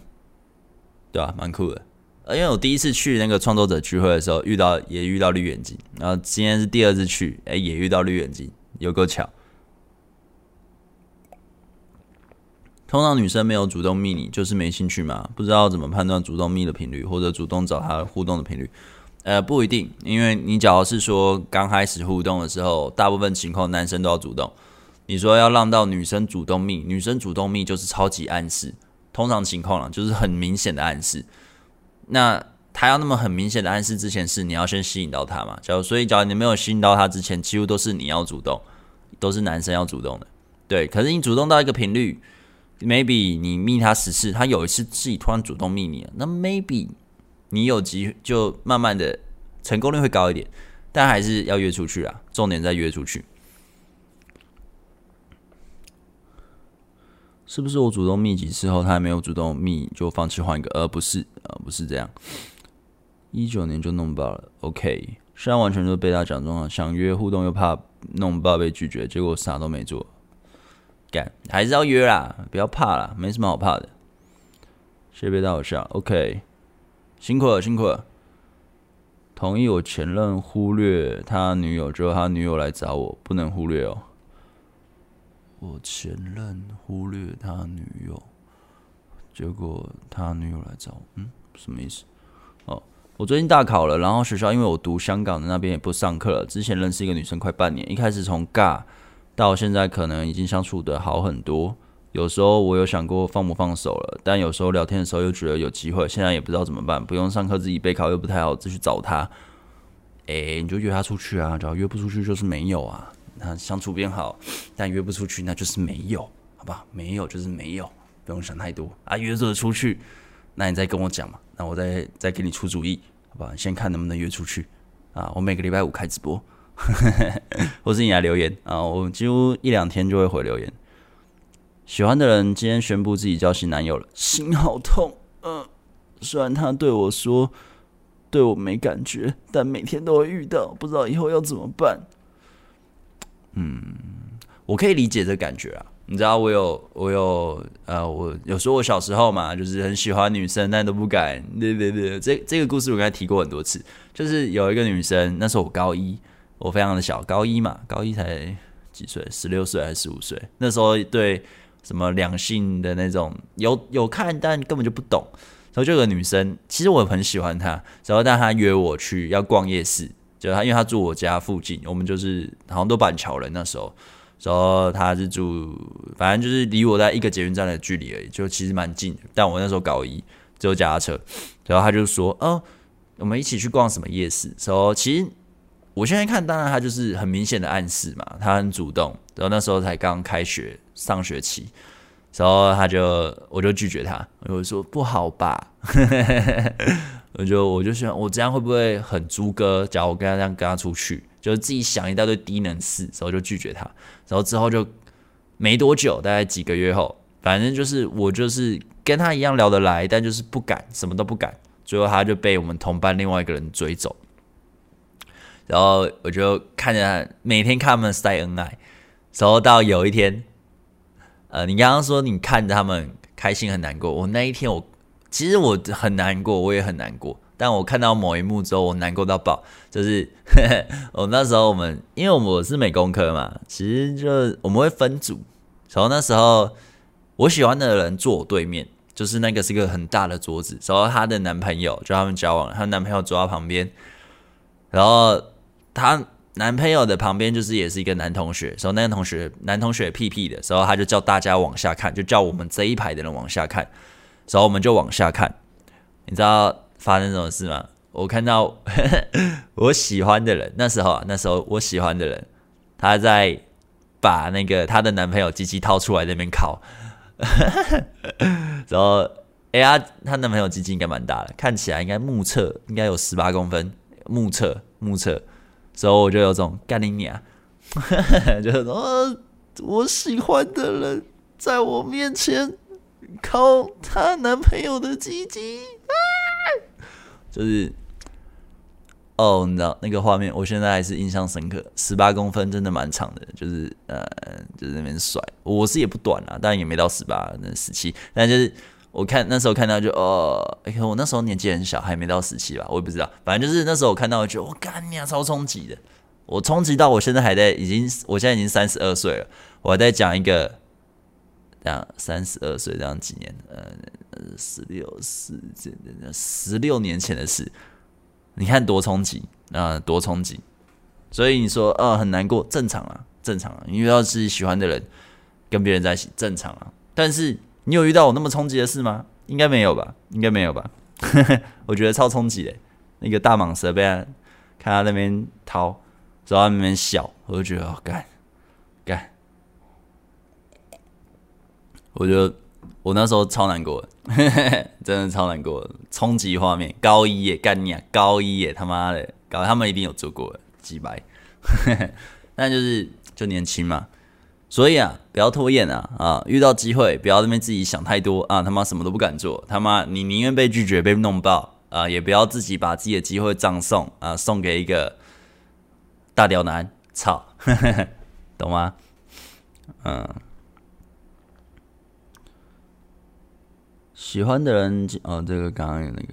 对啊，蛮酷的。因为我第一次去那个创作者聚会的时候，遇到也遇到绿眼睛，然后今天是第二次去，哎，也遇到绿眼睛，有够巧。通常女生没有主动密你，就是没兴趣嘛？不知道怎么判断主动密的频率，或者主动找她互动的频率？呃，不一定，因为你假如是说刚开始互动的时候，大部分情况男生都要主动。你说要让到女生主动密，女生主动密就是超级暗示。通常情况啦，就是很明显的暗示。那他要那么很明显的暗示之前，是你要先吸引到他嘛？假如所以，假如你没有吸引到他之前，几乎都是你要主动，都是男生要主动的。对，可是你主动到一个频率。Maybe 你密他十次，他有一次自己突然主动密你了，那 Maybe 你有机就慢慢的成功率会高一点，但还是要约出去啊，重点在约出去。是不是我主动密几次后，他还没有主动密就放弃换一个？而、不是，呃，不是这样。一九年就弄爆了，OK，虽然完全就被他讲中了，想约互动又怕弄爆被拒绝，结果啥都没做。干还是要约啦，不要怕啦，没什么好怕的。谢谢被大我笑，OK，辛苦了，辛苦了。同意我前任忽略他女友，之后他女友来找我，不能忽略哦。我前任忽略他女友，结果他女友来找我，嗯，什么意思？哦，我最近大考了，然后学校因为我读香港的那边也不上课了。之前认识一个女生快半年，一开始从尬。到现在可能已经相处的好很多，有时候我有想过放不放手了，但有时候聊天的时候又觉得有机会，现在也不知道怎么办，不用上课自己备考又不太好，就去找他，哎、你就约他出去啊，只要约不出去就是没有啊，那相处变好，但约不出去那就是没有，好吧，没有就是没有，不用想太多。啊，约着出去，那你再跟我讲嘛，那我再再给你出主意，好吧，先看能不能约出去。啊，我每个礼拜五开直播。或是你来留言啊，我几乎一两天就会回留言。喜欢的人今天宣布自己交新男友了，心好痛。嗯、虽然他对我说对我没感觉，但每天都会遇到，不知道以后要怎么办。嗯，我可以理解这感觉啊。你知道我有我有呃，我有说我小时候嘛，就是很喜欢女生，但都不敢。对对对，这这个故事我刚才提过很多次，就是有一个女生，那时候我高一。我非常的小，高一嘛，高一才几岁，十六岁还是十五岁？那时候对什么两性的那种有有看，但根本就不懂。然后就有个女生，其实我很喜欢她，然后但她约我去要逛夜市，就她因为她住我家附近，我们就是好像都板桥人那时候，然后她是住，反正就是离我在一个捷运站的距离而已，就其实蛮近。但我那时候高一，只有脚踏车，然后她就说：“哦，我们一起去逛什么夜市？”然后其实。我现在看，当然他就是很明显的暗示嘛，他很主动。然后那时候才刚开学上学期，然后他就我就拒绝他，我就说不好吧，我就我就想我这样会不会很猪哥？假如我跟他这样跟他出去，就是自己想一大堆低能事，然后就拒绝他。然后之后就没多久，大概几个月后，反正就是我就是跟他一样聊得来，但就是不敢，什么都不敢。最后他就被我们同班另外一个人追走。然后我就看着他，每天看他们晒恩爱，然后到有一天，呃，你刚刚说你看着他们开心很难过，我那一天我其实我很难过，我也很难过。但我看到某一幕之后，我难过到爆，就是呵呵 我那时候我们因为我是美工科嘛，其实就我们会分组，然后那时候我喜欢的人坐我对面，就是那个是一个很大的桌子，然后她的男朋友就他们交往，她男朋友坐在旁边，然后。她男朋友的旁边就是也是一个男同学，所以那个同学男同学屁屁的时候，他就叫大家往下看，就叫我们这一排的人往下看，然后我们就往下看。你知道发生什么事吗？我看到 我喜欢的人，那时候啊，那时候我喜欢的人，他在把那个他的男朋友鸡鸡掏出来那边烤，然后哎呀，她男朋友鸡鸡应该蛮大的，看起来应该目测应该有十八公分，目测目测。之后我就有种干你娘，就是说、我喜欢的人在我面前靠她男朋友的鸡鸡，啊，就是哦，你知道那个画面，我现在还是印象深刻。十八公分真的蛮长的，就是呃，就是那边甩，我是也不短啊，但也没到十八，那十七，但就是我看那时候看到就哦，哎、欸，我那时候年纪很小，还没到十七吧，我也不知道，反正就是那时候我看到我就我干你啊，超冲击的，我冲击到我现在还在，已经我现在已经三十二岁了，我还在讲一个，这样三十二岁这样几年，呃，十六十这十六年前的事，你看多冲击啊，多冲击，所以你说呃很难过，正常啊，正常啊，因为要是喜欢的人跟别人在一起，正常啊，但是。你有遇到我那么冲击的事吗？应该没有吧，应该没有吧。我觉得超冲击的，那个大蟒蛇被他看他那边逃，走到那边笑，我就觉得好，干干，我觉得我那时候超难过的，真的超难过，冲击画面，高一耶，干你啊，高一耶，他妈的，搞他们一定有做过的，几百，但就是就年轻嘛。所以啊，不要拖延啊啊！遇到机会，不要那边自己想太多啊！他妈什么都不敢做，他妈你宁愿被拒绝、被弄爆啊，也不要自己把自己的机会葬送啊，送给一个大屌男，操，懂吗？嗯，喜欢的人哦，这个刚刚有那个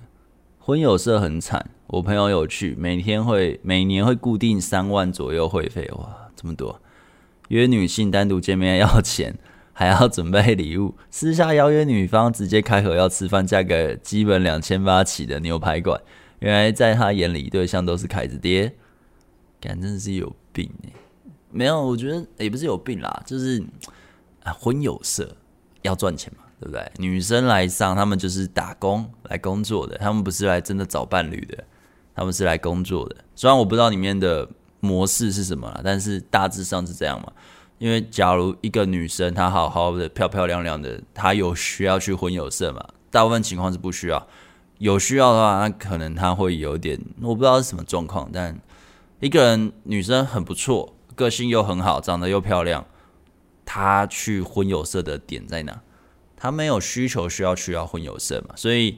婚友社很惨，我朋友有去，每天会每年会固定三万左右会费，哇，这么多。约女性单独见面要钱，还要准备礼物。私下邀约女方直接开口要吃饭，价格基本两千八起的牛排馆。原来在他眼里，对象都是凯子爹，感真是有病哎！没有，我觉得也不是有病啦，就是啊，婚友社要赚钱嘛，对不对？女生来上，他们就是打工来工作的，他们不是来真的找伴侣的，他们是来工作的。虽然我不知道里面的。模式是什么？但是大致上是这样嘛。因为假如一个女生她好好的、漂漂亮亮的，她有需要去婚友社嘛？大部分情况是不需要。有需要的话，那可能她会有点，我不知道是什么状况。但一个人女生很不错，个性又很好，长得又漂亮，她去婚友社的点在哪？她没有需求需要去要婚友社嘛？所以。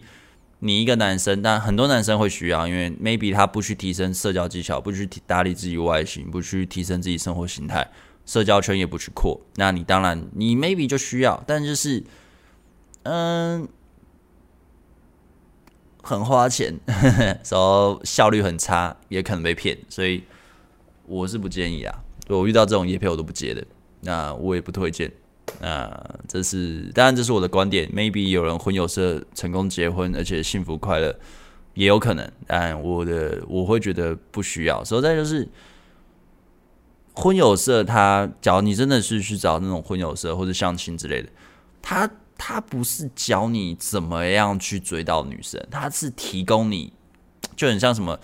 你一个男生，但很多男生会需要，因为 maybe 他不去提升社交技巧，不去打理自己外形，不去提升自己生活形态，社交圈也不去扩，那你当然你 maybe 就需要，但就是，嗯，很花钱，然后效率很差，也可能被骗，所以我是不建议啊，我遇到这种叶片我都不接的，那我也不推荐。啊，这是当然，这是我的观点。Maybe 有人婚友社成功结婚，而且幸福快乐，也有可能。但我的我会觉得不需要。所以再就是婚友社，他假如你真的是去找那种婚友社或者相亲之类的，他他不是教你怎么样去追到女生，他是提供你，就很像什么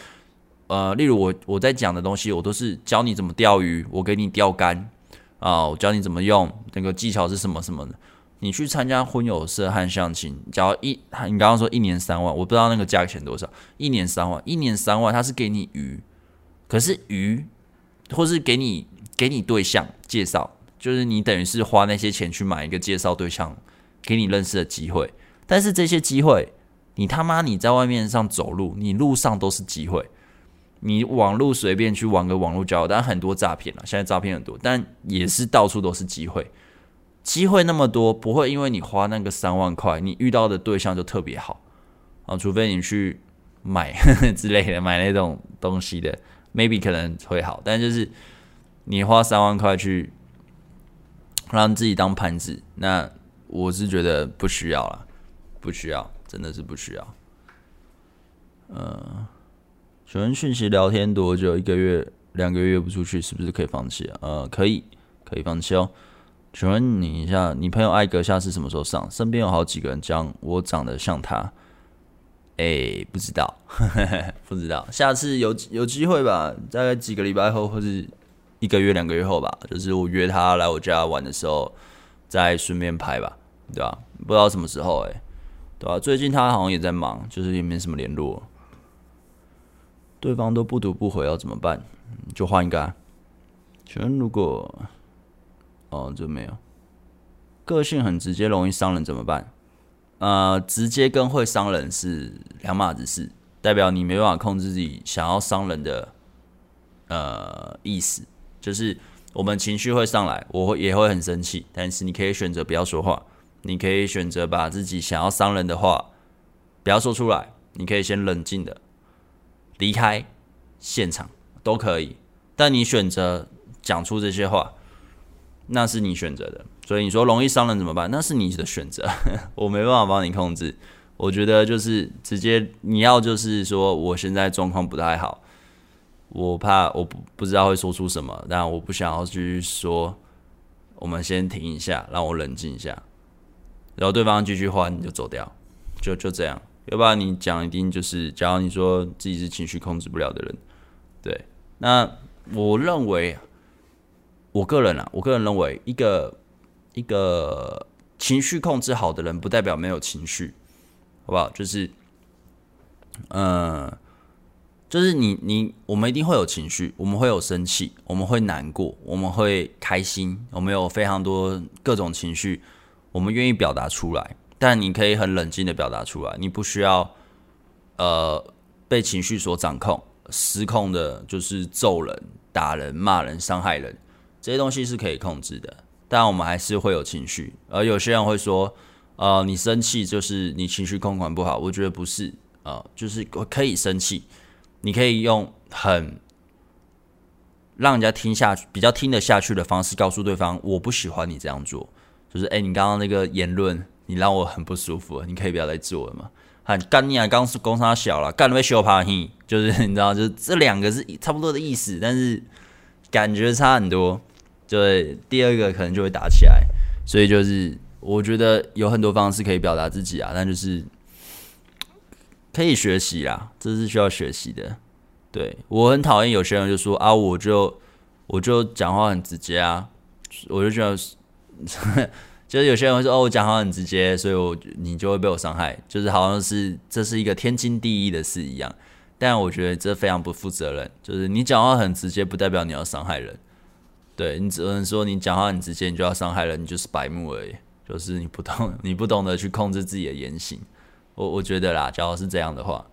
呃，例如我我在讲的东西，我都是教你怎么钓鱼，我给你钓竿。啊，我教你怎么用那个技巧是什么什么的。你去参加婚友社和相亲，假如一，你刚刚说一年三万，我不知道那个价钱多少。一年三万，一年三万，他是给你鱼，可是鱼，或是给你给你对象介绍，就是你等于是花那些钱去买一个介绍对象给你认识的机会。但是这些机会，你他妈你在外面上走路，你路上都是机会。你网络随便去玩个网络交友，但很多诈骗了。现在诈骗很多，但也是到处都是机会。机会那么多，不会因为你花那个三万块，你遇到的对象就特别好啊？除非你去买 之类的，买那种东西的，maybe 可能会好。但就是你花三万块去让自己当盘子，那我是觉得不需要了，不需要，真的是不需要。嗯、请问讯息聊天多久？一个月、两个月不出去，是不是可以放弃啊？呃，可以，可以放弃哦。请问你一下，你朋友艾格下次什么时候上？身边有好几个人讲我长得像他。哎、不知道，不知道。下次有有机会吧？大概几个礼拜后，或是一个月、两个月后吧。就是我约他来我家玩的时候，再顺便拍吧，对吧？不知道什么时候、欸，哎，对吧？最近他好像也在忙，就是也没什么联络。对方都不读不回，要怎么办？就换一个啊。请问如果哦，这没有，个性很直接，容易伤人怎么办？呃，直接跟会伤人是两码子事，代表你没办法控制自己想要伤人的呃意思。就是我们情绪会上来，我会也会很生气，但是你可以选择不要说话，你可以选择把自己想要伤人的话不要说出来，你可以先冷静的离开现场，都可以。但你选择讲出这些话，那是你选择的。所以你说容易伤人怎么办？那是你的选择，我没办法帮你控制。我觉得就是直接你要就是说，我现在状况不太好，我怕我不不知道会说出什么，但我不想要去说。我们先停一下，让我冷静一下，然后对方继续话，你就走掉，就就这样。要不然你讲一定就是，假如你说自己是情绪控制不了的人，对，那我认为，我个人啊，我个人认为，一个一个情绪控制好的人，不代表没有情绪。好不好？就是，嗯，就是你你我们一定会有情绪，我们会有生气，我们会难过，我们会开心，我们有非常多各种情绪，我们愿意表达出来。但你可以很冷静的表达出来，你不需要呃被情绪所掌控，失控的，就是揍人、打人、骂人、伤害人这些东西是可以控制的。但我们还是会有情绪，而有些人会说。呃，你生气就是你情绪控管不好，我觉得不是，呃，就是可以生气，你可以用很让人家听下去、比较听得下去的方式告诉对方，我不喜欢你这样做，就是哎、你刚刚那个言论，你让我很不舒服，你可以不要再做了吗？很干你啊，刚是攻杀小了，干了被羞怕你，就是你知道，就是这两个是差不多的意思，但是感觉差很多，对，第二个可能就会打起来，所以就是。我觉得有很多方式可以表达自己啊，但就是可以学习啦，这是需要学习的。对，我很讨厌有些人就说啊，我就我就讲话很直接啊，我就觉得就是有些人会说哦，我讲话很直接，所以我你就会被我伤害，就是好像是这是一个天经地义的事一样。但我觉得这非常不负责任，就是你讲话很直接，不代表你要伤害人。对，你只能说你讲话很直接，你就要伤害人，你就是白目而已。就是你不懂，你不懂得去控制自己的言行。我我觉得啦，假如是这样的话，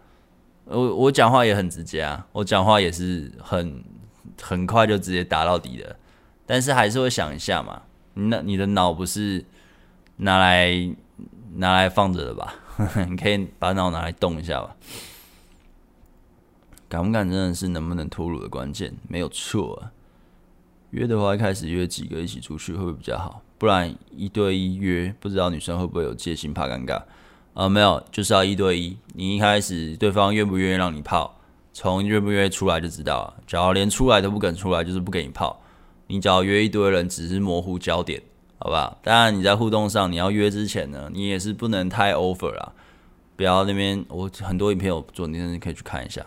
我我讲话也很直接啊，我讲话也是很很快就直接打到底的。但是还是会想一下嘛，那你的脑不是拿来拿来放着的吧？你可以把脑拿来动一下吧。敢不敢真的是能不能脱乳的关键，没有错啊。约的话，一开始约几个一起出去会比较好？不然一对一约，不知道女生会不会有戒心，怕尴尬。啊、呃，没有，就是要一对一。你一开始对方愿不愿意让你泡，从愿不愿意出来就知道了。只要连出来都不肯出来，就是不给你泡。你只要约一堆人，只是模糊焦点，好不好？当然你在互动上，你要约之前呢，你也是不能太 over 啦。不要那边，我很多影片有做，你可以去看一下。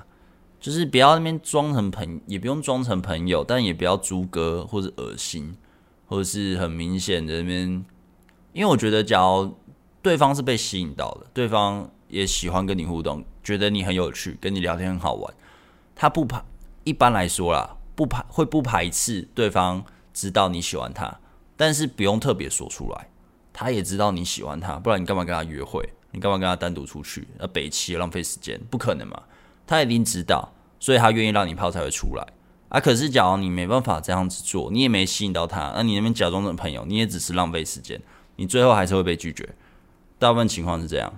就是不要那边装成朋，也不用装成朋友，但也不要猪哥或者恶心，或者是很明显的那边。因为我觉得，假如对方是被吸引到的，对方也喜欢跟你互动，觉得你很有趣，跟你聊天很好玩，他不排，一般来说啦，不排会不排斥对方知道你喜欢他，但是不用特别说出来，他也知道你喜欢他，不然你干嘛跟他约会？你干嘛跟他单独出去？那北七浪费时间，不可能嘛。他一定知道，所以他愿意让你泡才会出来啊。可是，假如你没办法这样子做，你也没吸引到他，那你那边假装成朋友，你也只是浪费时间，你最后还是会被拒绝。大部分情况是这样。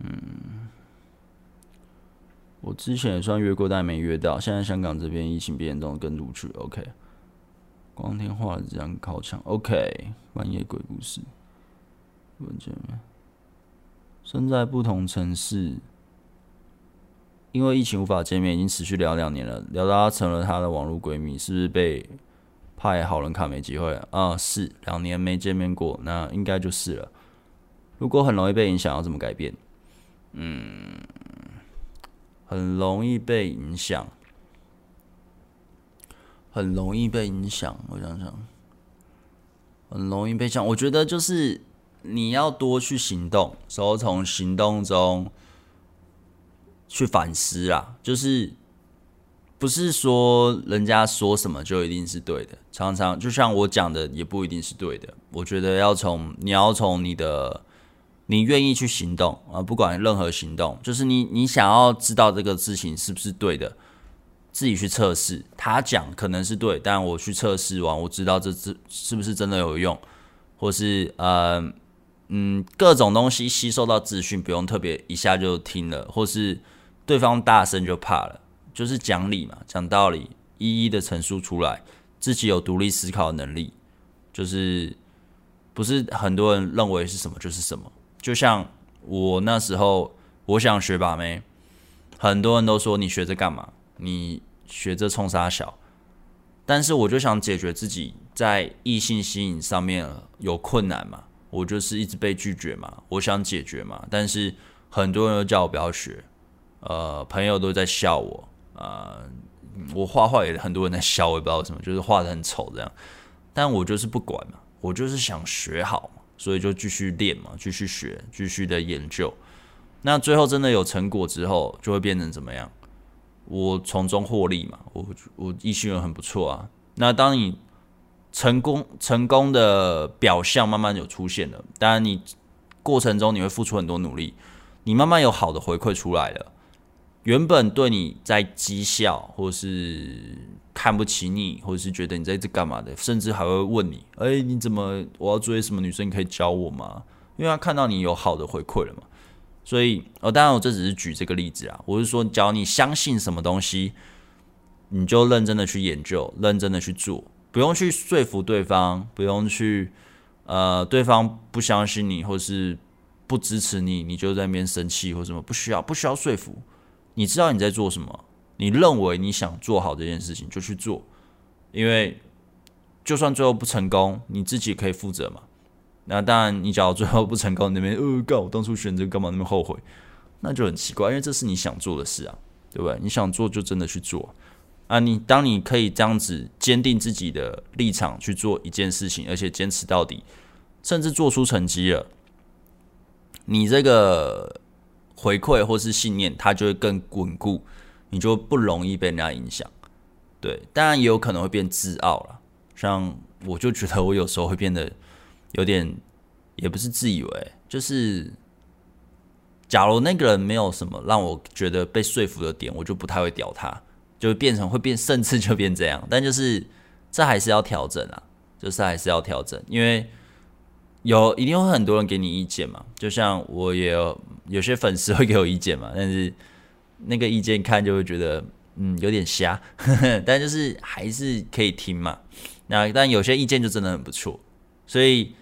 嗯，我之前也算约过，但没约到。现在香港这边疫情变严重，跟路去。OK，光天化日这样靠墙。OK，半夜鬼故事。问见没？身在不同城市，因为疫情无法见面，已经持续聊两年了。聊到她成了她的网络闺蜜，是不是被派好人卡没机会？啊，是两年没见面过，那应该就是了。如果很容易被影响，要怎么改变？嗯，很容易被影响，很容易被影响。我想想，很容易被影响。我觉得就是。你要多去行动，然后从行动中去反思啦。就是不是说人家说什么就一定是对的，常常就像我讲的，也不一定是对的。我觉得要从你要从你的你愿意去行动啊，不管任何行动，就是你你想要知道这个事情是不是对的，自己去测试。他讲可能是对，但我去测试完，我知道这是是不是真的有用。或是呃嗯各种东西吸收到资讯，不用特别一下就听了，或是对方大声就怕了，就是讲理嘛，讲道理，一一的陈述出来，自己有独立思考能力，就是不是很多人认为是什么就是什么，就像我那时候我想学把妹，很多人都说你学这干嘛？你学这冲杀小？但是我就想解决自己在异性吸引上面有困难嘛，我就是一直被拒绝嘛，我想解决嘛，但是很多人都叫我不要学，呃，朋友都在笑我，呃，我画画也很多人在笑，我也不知道什么，就是画得很丑这样，但我就是不管嘛，我就是想学好嘛，所以就继续练嘛，继续学，继续的研究，那最后真的有成果之后，就会变成怎么样？我从中获利嘛，我我异性缘很不错啊。那当你成功成功的表象慢慢有出现了，当然你过程中你会付出很多努力，你慢慢有好的回馈出来了。原本对你在讥笑，或是看不起你，或者是觉得你在这干嘛的，甚至还会问你：“哎，你怎么我要追什么女生？你可以教我吗？”因为他看到你有好的回馈了嘛。所以，哦，当然，我这只是举这个例子啊。我是说，只要你相信什么东西，你就认真的去研究，认真的去做，不用去说服对方，不用去，呃，对方不相信你或是不支持你，你就在那边生气或什么，不需要，不需要说服。你知道你在做什么，你认为你想做好这件事情，就去做，因为就算最后不成功，你自己可以负责嘛。那当然，你假如最后不成功，那边呃，干我当初选择干嘛那么后悔，那就很奇怪，因为这是你想做的事啊，对不对？你想做就真的去做啊！你当你可以这样子坚定自己的立场去做一件事情，而且坚持到底，甚至做出成绩了，你这个回馈或是信念，它就会更稳固，你就不容易被人家影响。对，当然也有可能会变自傲了，像我就觉得我有时候会变得。有点，也不是自以为，就是，假如那个人没有什么让我觉得被说服的点，我就不太会屌他，就变成会变，甚至就变这样。但就是这还是要调整啊，就是还是要调整，因为有一定会很多人给你意见嘛。就像我也有些粉丝会给我意见嘛，但是那个意见看就会觉得嗯有点瞎，呵呵，但就是还是可以听嘛。那但有些意见就真的很不错，所以。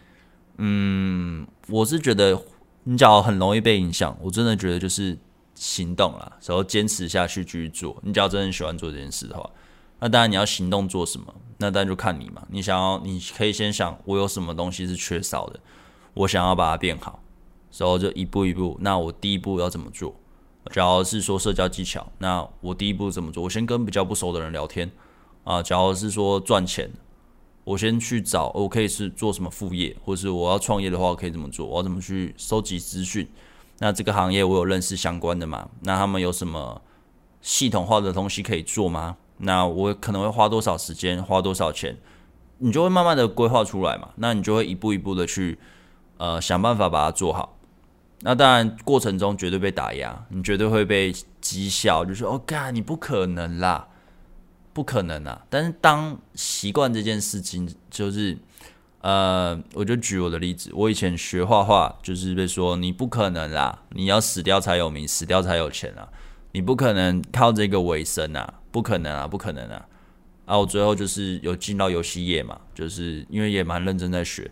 嗯，我是觉得你只要很容易被影响，我真的觉得就是行动啦，然后坚持下去继续做。你只要真的喜欢做这件事的话，那当然你要行动做什么，那当然就看你嘛。你想要，你可以先想我有什么东西是缺少的，我想要把它变好，然后就一步一步。那我第一步要怎么做？假如是说社交技巧，那我第一步怎么做？我先跟比较不熟的人聊天啊。假如是说赚钱。我先去找，我可以是做什么副业，或是我要创业的话，我可以怎么做？我要怎么去收集资讯？那这个行业我有认识相关的吗？那他们有什么系统化的东西可以做吗？那我可能会花多少时间，花多少钱？你就会慢慢的规划出来嘛。那你就会一步一步的去呃想办法把它做好。那当然过程中绝对被打压，你绝对会被讥笑，就说哦，干你不可能啦。不可能啊！但是当习惯这件事情，就是，呃，我就举我的例子，我以前学画画，就是被说你不可能啦，你要死掉才有名，死掉才有钱啊，你不可能靠这个为生啊，不可能啊，不可能啊！啊，我最后就是有进到游戏业嘛，就是因为也蛮认真在学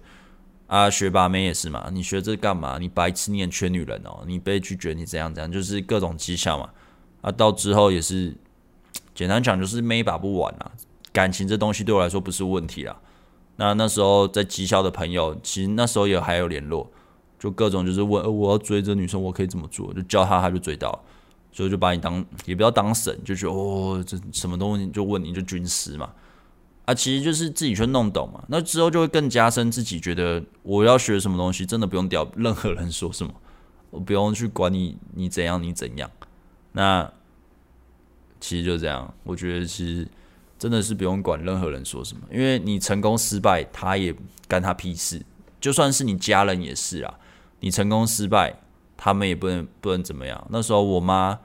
啊，学霸妹也是嘛，你学这干嘛？你白痴，你也缺女人哦，你被拒绝，你怎样怎样，就是各种讥笑嘛，啊，到之后也是。简单讲就是没把不完啊，感情这东西对我来说不是问题啦。那那时候在技校的朋友，其实那时候也还有联络，就各种就是问，我要追这女生，我可以怎么做？就教他，他就追到，所以就把你当也不要当神，就觉得哦，这什么东西就问你就军师嘛，啊，其实就是自己去弄懂嘛。那之后就会更加深自己觉得我要学什么东西，真的不用屌任何人说什么，我不用去管你你怎样你怎样，那。其实就这样，我觉得其实真的是不用管任何人说什么，因为你成功失败，他也干他屁事。就算是你家人也是啊，你成功失败，他们也不能不能怎么样。那时候我妈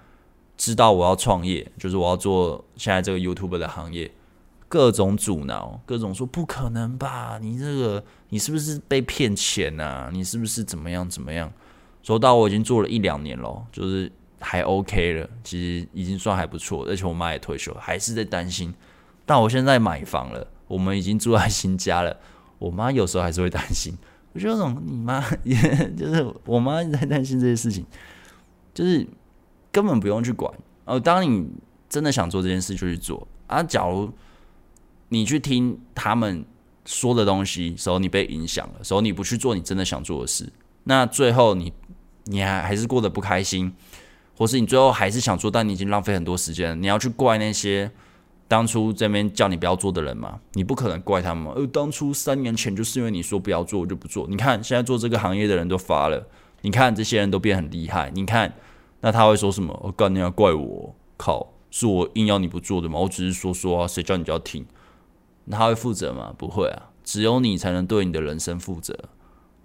知道我要创业，就是我要做现在这个 YouTube 的行业，各种阻挠，各种说不可能吧？你这个你是不是被骗钱啊？你是不是怎么样怎么样？说到我已经做了一两年了，就是还 OK 了，其实已经算还不错，而且我妈也退休，还是在担心。但我现在买房了，我们已经住在新家了，我妈有时候还是会担心。我觉得这种你妈也 就是我妈一直在担心这些事情，就是根本不用去管。哦，当你真的想做这件事，就去做啊。假如你去听他们说的东西时候，你被影响了，时候你不去做你真的想做的事，那最后你你还还是过得不开心，或是你最后还是想做，但你已经浪费很多时间。你要去怪那些当初这边叫你不要做的人吗？你不可能怪他们。呃，当初三年前就是因为你说不要做，我就不做。你看现在做这个行业的人都发了，你看这些人都变很厉害，你看。那他会说什么？我干，你要怪我？靠，是我硬要你不做的吗？我只是说说啊，谁叫你就要听？那他会负责吗？不会啊，只有你才能对你的人生负责，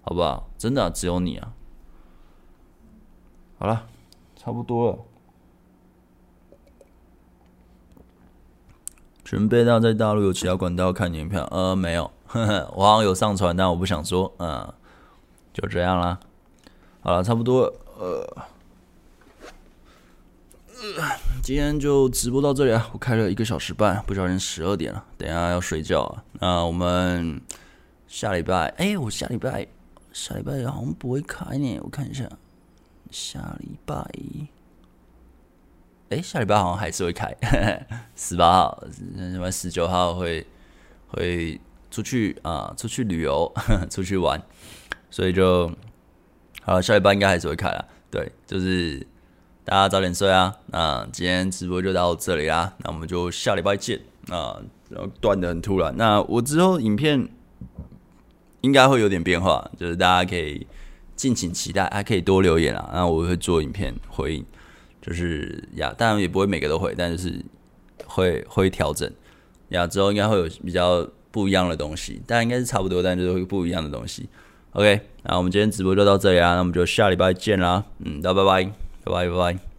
好不好？真的，只有你啊。好了，差不多了。准备到在大陆有其他管道看年票？呃，没有，呵呵，我好像有上传，但我不想说。嗯，就这样啦。好了，差不多了。呃。今天就直播到这里啊！我开了一个小时半，不小心十二点了，等下要睡觉啊。那我们下礼拜，哎，我下礼拜下礼拜好像不会开呢，我看一下，下礼拜，哎，下礼拜好像还是会开，十八号、什么十九号会会出去啊，出去旅游，出去玩，所以就好，下礼拜应该还是会开啊。对，就是。大家早点睡啊！那今天直播就到这里啦，那我们就下礼拜见。啊，然后断得很突然。那我之后影片应该会有点变化，就是大家可以敬请期待，还可以多留言啊。那我会做影片回应，就是呀，当然也不会每个都会，但是会会调整。呀，之后应该会有比较不一样的东西，但应该是差不多，但就是会不一样的东西。OK，那我们今天直播就到这里啊，那我们就下礼拜见啦。嗯，大家拜拜。拜拜拜拜。